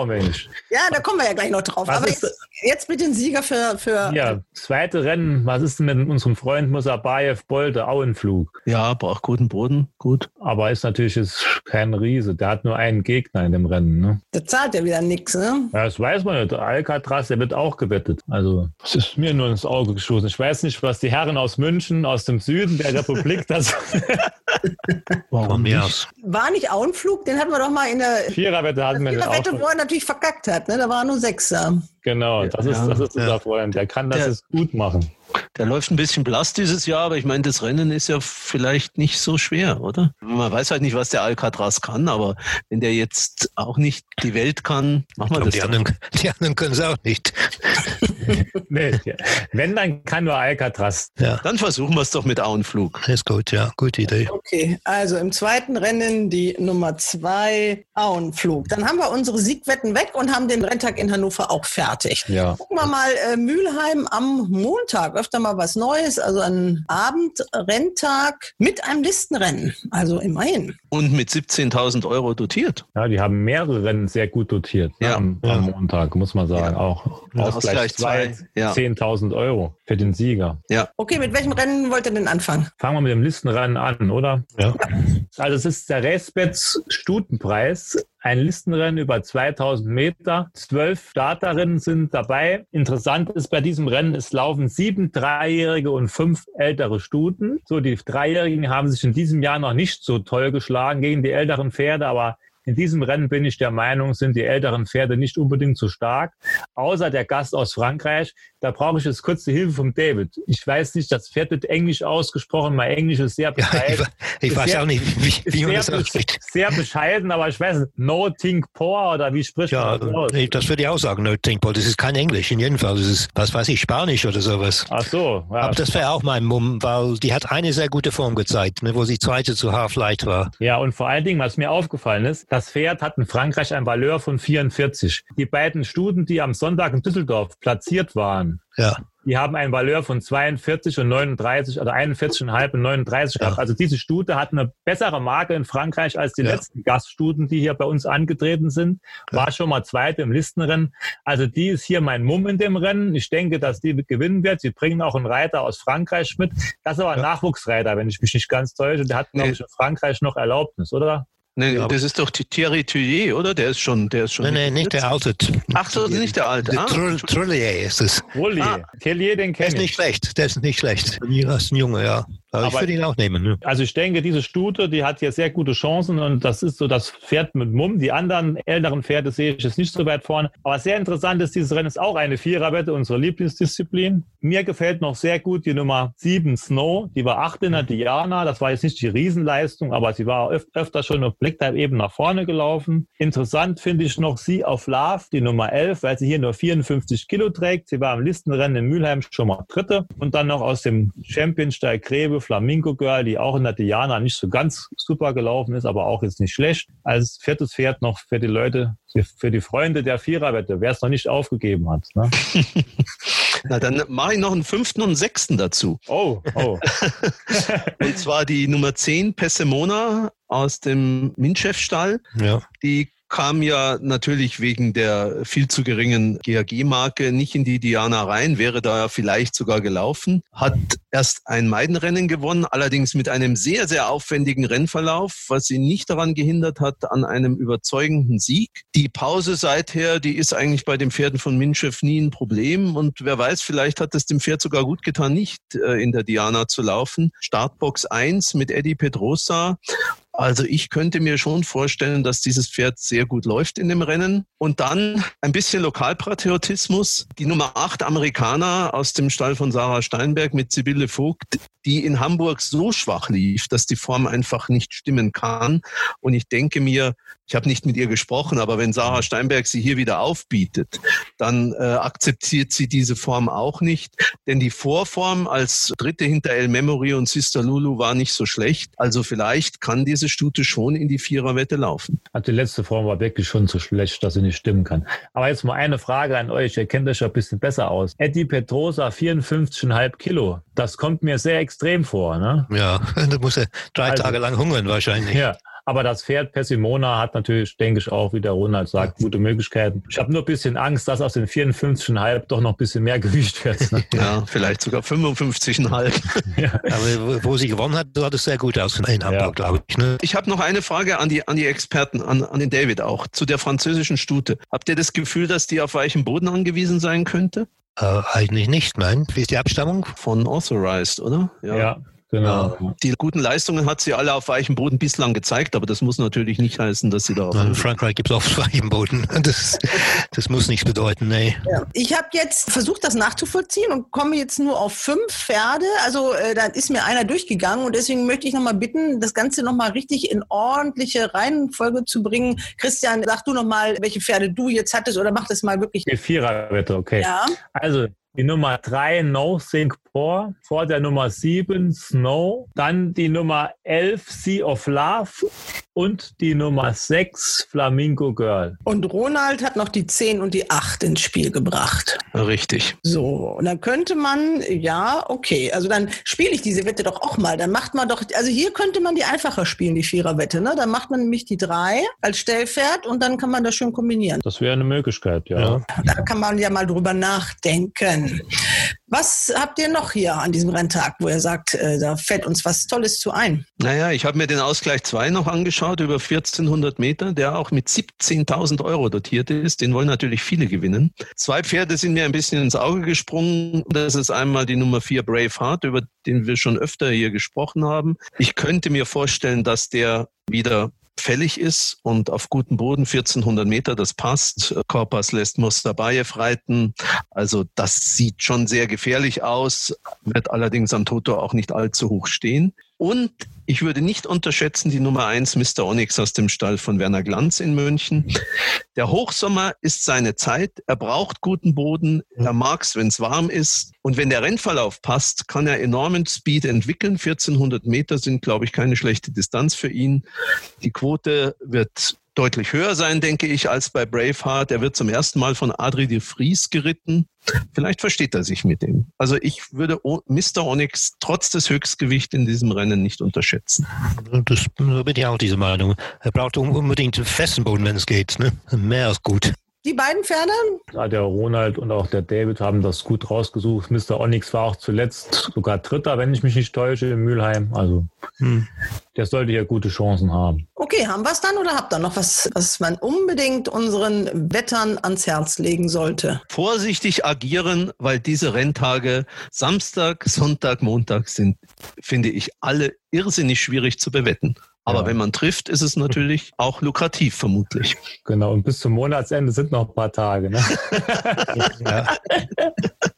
nicht. [LAUGHS] Nicht. Ja, da kommen wir ja gleich noch drauf. Was Aber jetzt, jetzt mit den Sieger für, für Ja, zweite Rennen. Was ist denn mit unserem Freund Musabayev Bolte? Auenflug. Ja, braucht guten Boden. Gut. Aber ist natürlich jetzt kein Riese. Der hat nur einen Gegner in dem Rennen. Ne? da zahlt ja wieder nichts, ne? Ja, das weiß man nicht. Alcatraz, der wird auch gewettet. Also, es ist mir nur ins Auge gestoßen. Ich weiß nicht, was die Herren aus München, aus dem Süden der Republik, das [LAUGHS] Mir aus. War nicht Auenflug? Den hatten wir doch mal in der Viererwette hatten wir den auch. Wette, schon. wo er natürlich verkackt hat. Ne? Da war nur Sechser. Genau, das ist, das ist unser Ja. Freund. Der kann das Der- jetzt gut machen. Der läuft ein bisschen blass dieses Jahr, aber ich meine, das Rennen ist ja vielleicht nicht so schwer, oder? Man weiß halt nicht, was der Alcatraz kann, aber wenn der jetzt auch nicht die Welt kann, machen wir das die anderen, die anderen können es auch nicht. [LAUGHS] Nee, wenn, dann kann nur Alcatraz. Ja, Dann versuchen wir es doch mit Auenflug. ist gut, ja, gute Idee. Okay, also im zweiten Rennen die Nummer zwei Auenflug. Dann haben wir unsere Siegwetten weg und haben den Renntag in Hannover auch fertig. Ja. Gucken wir mal äh, Mülheim am Montag. Öfter mal was Neues, also ein Abendrenntag mit einem Listenrennen. Also immerhin. Und mit 17.000 Euro dotiert. Ja, die haben mehrere Rennen sehr gut dotiert ne, Ja. am, Ja. am Montag, muss man sagen. Auch Ausgleich Ausgleich 2, zwei, ja. 10.000 Euro. Für den Sieger. Ja. Okay, mit welchem Rennen wollt ihr denn anfangen? Fangen wir mit dem Listenrennen an, oder? Ja. Also es ist der Racebets Stutenpreis. Ein Listenrennen über 2000 Meter. Zwölf Starterinnen sind dabei. Interessant ist bei diesem Rennen, es laufen sieben Dreijährige und fünf ältere Stuten. So, die Dreijährigen haben sich in diesem Jahr noch nicht so toll geschlagen gegen die älteren Pferde, aber in diesem Rennen bin ich der Meinung, sind die älteren Pferde nicht unbedingt so stark. Außer der Gast aus Frankreich. Da brauche ich jetzt kurz die Hilfe von David. Ich weiß nicht, das Pferd wird Englisch ausgesprochen. Mein Englisch ist sehr bescheiden. Ja, ich, ich weiß sehr, auch nicht, wie, wie man das ausspricht. sehr bescheiden, aber ich weiß nicht, no think poor oder wie spricht Ja, man das aus? das würde ich auch sagen, no Thinkball. Das ist kein Englisch, in jedem Fall. Das ist, was weiß ich, Spanisch oder sowas. Ach so, ja. Aber das wäre auch mein Mumm, weil die hat eine sehr gute Form gezeigt, ne, wo sie zweite zu Half Light war. Ja, und vor allen Dingen, was mir aufgefallen ist, das Pferd hat in Frankreich ein Valeur von 44. Die beiden Studen, die am Sonntag in Düsseldorf platziert waren, Ja. die haben ein Valeur von 42 und 39 oder 41,5 und 39 gehabt. Also diese Stute hat eine bessere Marke in Frankreich als die Ja. letzten Gaststuten, die hier bei uns angetreten sind. War schon mal zweite im Listenrennen. Also die ist hier mein Mumm in dem Rennen. Ich denke, dass die gewinnen wird. Sie bringen auch einen Reiter aus Frankreich mit. Das ist aber ein Nachwuchsreiter, wenn ich mich nicht ganz täusche. Der hat, glaube Nee. ich, in Frankreich noch Erlaubnis, oder? Nee, das ist doch die Thierry Thuyer, oder? Der ist schon, der ist schon. Nee, nee, nicht der alte. Ach so, nicht der alte. Der Ah, Trull- Trullier ist es. Rolli. Ah. Tellier, den Der ist kenne nicht ich. schlecht. Der ist nicht schlecht. Das ist ein Junge, ja. Aber, ich würde ihn auch nehmen. Ne? Also ich denke, diese Stute, die hat hier sehr gute Chancen und das ist so das Pferd mit Mumm. Die anderen älteren Pferde sehe ich jetzt nicht so weit vorne. Aber sehr interessant ist, dieses Rennen ist auch eine Viererwette, unsere Lieblingsdisziplin. Mir gefällt noch sehr gut die Nummer 7 Snow. Die war acht in der Diana. Das war jetzt nicht die Riesenleistung, aber sie war öf öfter schon auf Blicktype eben nach vorne gelaufen. Interessant finde ich noch sie auf Love, die Nummer 11, weil sie hier nur 54 Kilo trägt. Sie war im Listenrennen in Mülheim schon mal Dritte. Und dann noch aus dem Championsteig Grebe, Flamingo Girl, die auch in der Diana nicht so ganz super gelaufen ist, aber auch jetzt nicht schlecht. Als viertes Pferd noch für die Leute, für die Freunde der Viererwette, wer es noch nicht aufgegeben hat. Ne? [LAUGHS] Na, dann mache ich noch einen fünften und einen sechsten dazu. Oh, oh. [LAUGHS] Und zwar die Nummer 10, Pessimona aus dem Minchef-Stall. Ja. Die kam ja natürlich wegen der viel zu geringen GAG-Marke nicht in die Diana rein, wäre da ja vielleicht sogar gelaufen. Hat erst ein Meidenrennen gewonnen, allerdings mit einem sehr, sehr aufwendigen Rennverlauf, was sie nicht daran gehindert hat, an einem überzeugenden Sieg. Die Pause seither, die ist eigentlich bei den Pferden von Minchev nie ein Problem und wer weiß, vielleicht hat es dem Pferd sogar gut getan, nicht äh, in der Diana zu laufen. Startbox 1 mit Eddie Pedrosa also ich könnte mir schon vorstellen, dass dieses Pferd sehr gut läuft in dem Rennen. Und dann ein bisschen Lokalpatriotismus. Die Nummer 8 Amerikaner aus dem Stall von Sarah Steinberg mit Sibylle Vogt, die in Hamburg so schwach lief, dass die Form einfach nicht stimmen kann. Und ich denke mir, ich habe nicht mit ihr gesprochen, aber wenn Sarah Steinberg sie hier wieder aufbietet, dann äh, akzeptiert sie diese Form auch nicht. Denn die Vorform als Dritte hinter El Memory und Sister Lulu war nicht so schlecht. Also vielleicht kann diese Stute schon in die Viererwette laufen. Also die letzte Form war wirklich schon so schlecht, dass sie nicht stimmen kann. Aber jetzt mal eine Frage an euch. Ihr kennt euch ja ein bisschen besser aus. Eddie Petrosa, 54,5 Kilo. Das kommt mir sehr extrem vor, ne? Ja, [LAUGHS] da muss er drei Also- Tage lang hungern wahrscheinlich. Ja. Aber das Pferd Pessimona hat natürlich, denke ich, auch, wie der Ronald sagt, gute Möglichkeiten. Ich habe nur ein bisschen Angst, dass aus den 54,5 doch noch ein bisschen mehr Gewicht wird. Ne? [LAUGHS] Ja, vielleicht sogar 55,5. [LAUGHS] ja. Aber wo, sie gewonnen hat, sah das sehr gut aus in Hamburg, glaube ich. Ne? Ich habe noch eine Frage an die, an die Experten, an, an den David auch, zu der französischen Stute. Habt ihr das Gefühl, dass die auf weichem Boden angewiesen sein könnte? Äh, eigentlich nicht, nein. Wie ist die Abstammung? Von Authorized, oder? ja. Genau. Die guten Leistungen hat sie alle auf weichem Boden bislang gezeigt, aber das muss natürlich nicht heißen, dass sie da auf In Frankreich gibt es oft weichem Boden. Das, das muss nichts bedeuten, nee. Ja. Ich habe jetzt versucht, das nachzuvollziehen und komme jetzt nur auf fünf Pferde. Also äh, da ist mir einer durchgegangen und deswegen möchte ich nochmal bitten, das Ganze nochmal richtig in ordentliche Reihenfolge zu bringen. Christian, sag du nochmal, welche Pferde du jetzt hattest oder mach das mal wirklich. Die Viererwette, okay. Ja. Also die Nummer 3 No Think Poor, vor der Nummer 7 Snow, dann die Nummer 11 Sea of Love und die Nummer 6 Flamingo Girl. Und Ronald hat noch die 10 und die 8 ins Spiel gebracht. Richtig. So, und dann könnte man, ja, okay, also dann spiele ich diese Wette doch auch mal. Dann macht man doch, also hier könnte man die einfacher spielen, die Viererwette, ne? Dann macht man nämlich die 3 als Stellpferd und dann kann man das schön kombinieren. Das wäre eine Möglichkeit, ja. Da kann man ja mal drüber nachdenken. Was habt ihr noch hier an diesem Renntag, wo ihr sagt, äh, da fällt uns was Tolles zu ein? Naja, ich habe mir den Ausgleich 2 noch angeschaut über 1400 Meter, der auch mit 17.000 Euro dotiert ist. Den wollen natürlich viele gewinnen. Zwei Pferde sind mir ein bisschen ins Auge gesprungen. Das ist einmal die Nummer 4 Braveheart, über den wir schon öfter hier gesprochen haben. Ich könnte mir vorstellen, dass der wieder fällig ist und auf gutem Boden 1400 Meter, das passt. Korpas lässt Mustabayev reiten. Also das sieht schon sehr gefährlich aus, wird allerdings am Toto auch nicht allzu hoch stehen. Und ich würde nicht unterschätzen die Nummer eins Mr. Onyx aus dem Stall von Werner Glanz in München. Der Hochsommer ist seine Zeit. Er braucht guten Boden. Er mag es, wenn es warm ist. Und wenn der Rennverlauf passt, kann er enormen Speed entwickeln. 1400 Meter sind, glaube ich, keine schlechte Distanz für ihn. Die Quote wird deutlich höher sein, denke ich, als bei Braveheart. Er wird zum ersten Mal von Adri de Vries geritten. Vielleicht versteht er sich mit dem. Also ich würde Mr. Onyx trotz des Höchstgewichts in diesem Rennen nicht unterschätzen. Das bin ich auch diese Meinung. Er braucht unbedingt festen Boden, wenn es geht. Ne? Mehr als gut. Die beiden Pferde? Ja, der Ronald und auch der David haben das gut rausgesucht. Mr. Onyx war auch zuletzt sogar Dritter, wenn ich mich nicht täusche, in Mülheim. Also hm. der sollte ja gute Chancen haben. Okay, haben wir es dann oder habt ihr noch was, was man unbedingt unseren Wettern ans Herz legen sollte? Vorsichtig agieren, weil diese Renntage Samstag, Sonntag, Montag sind, finde ich, alle irrsinnig schwierig zu bewetten. Aber ja. wenn man trifft, ist es natürlich [LAUGHS] auch lukrativ, vermutlich. Genau, und bis zum Monatsende sind noch ein paar Tage. Ne? ja. [LAUGHS]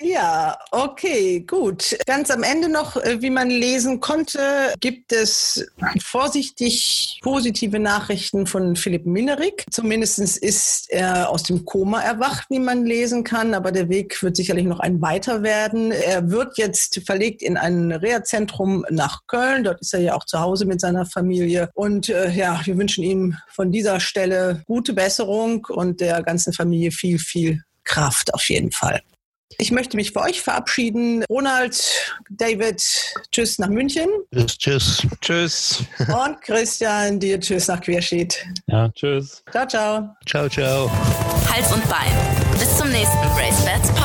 Ja, okay, gut. Ganz am Ende noch, äh, wie man lesen konnte, gibt es vorsichtig positive Nachrichten von Philipp Minerik. Zumindest ist er aus dem Koma erwacht, wie man lesen kann, aber der Weg wird sicherlich noch ein weiter werden. Er wird jetzt verlegt in ein Reha-Zentrum nach Köln. Dort ist er ja auch zu Hause mit seiner Familie. Und äh, ja, wir wünschen ihm von dieser Stelle gute Besserung und der ganzen Familie viel, viel Kraft auf jeden Fall. Ich möchte mich für euch verabschieden. Ronald, David, tschüss nach München. Tschüss, tschüss. Tschüss. Und Christian, dir tschüss nach Querschied. Ja, tschüss. Ciao, ciao. Ciao, ciao. Hals und Bein. Bis zum nächsten Break.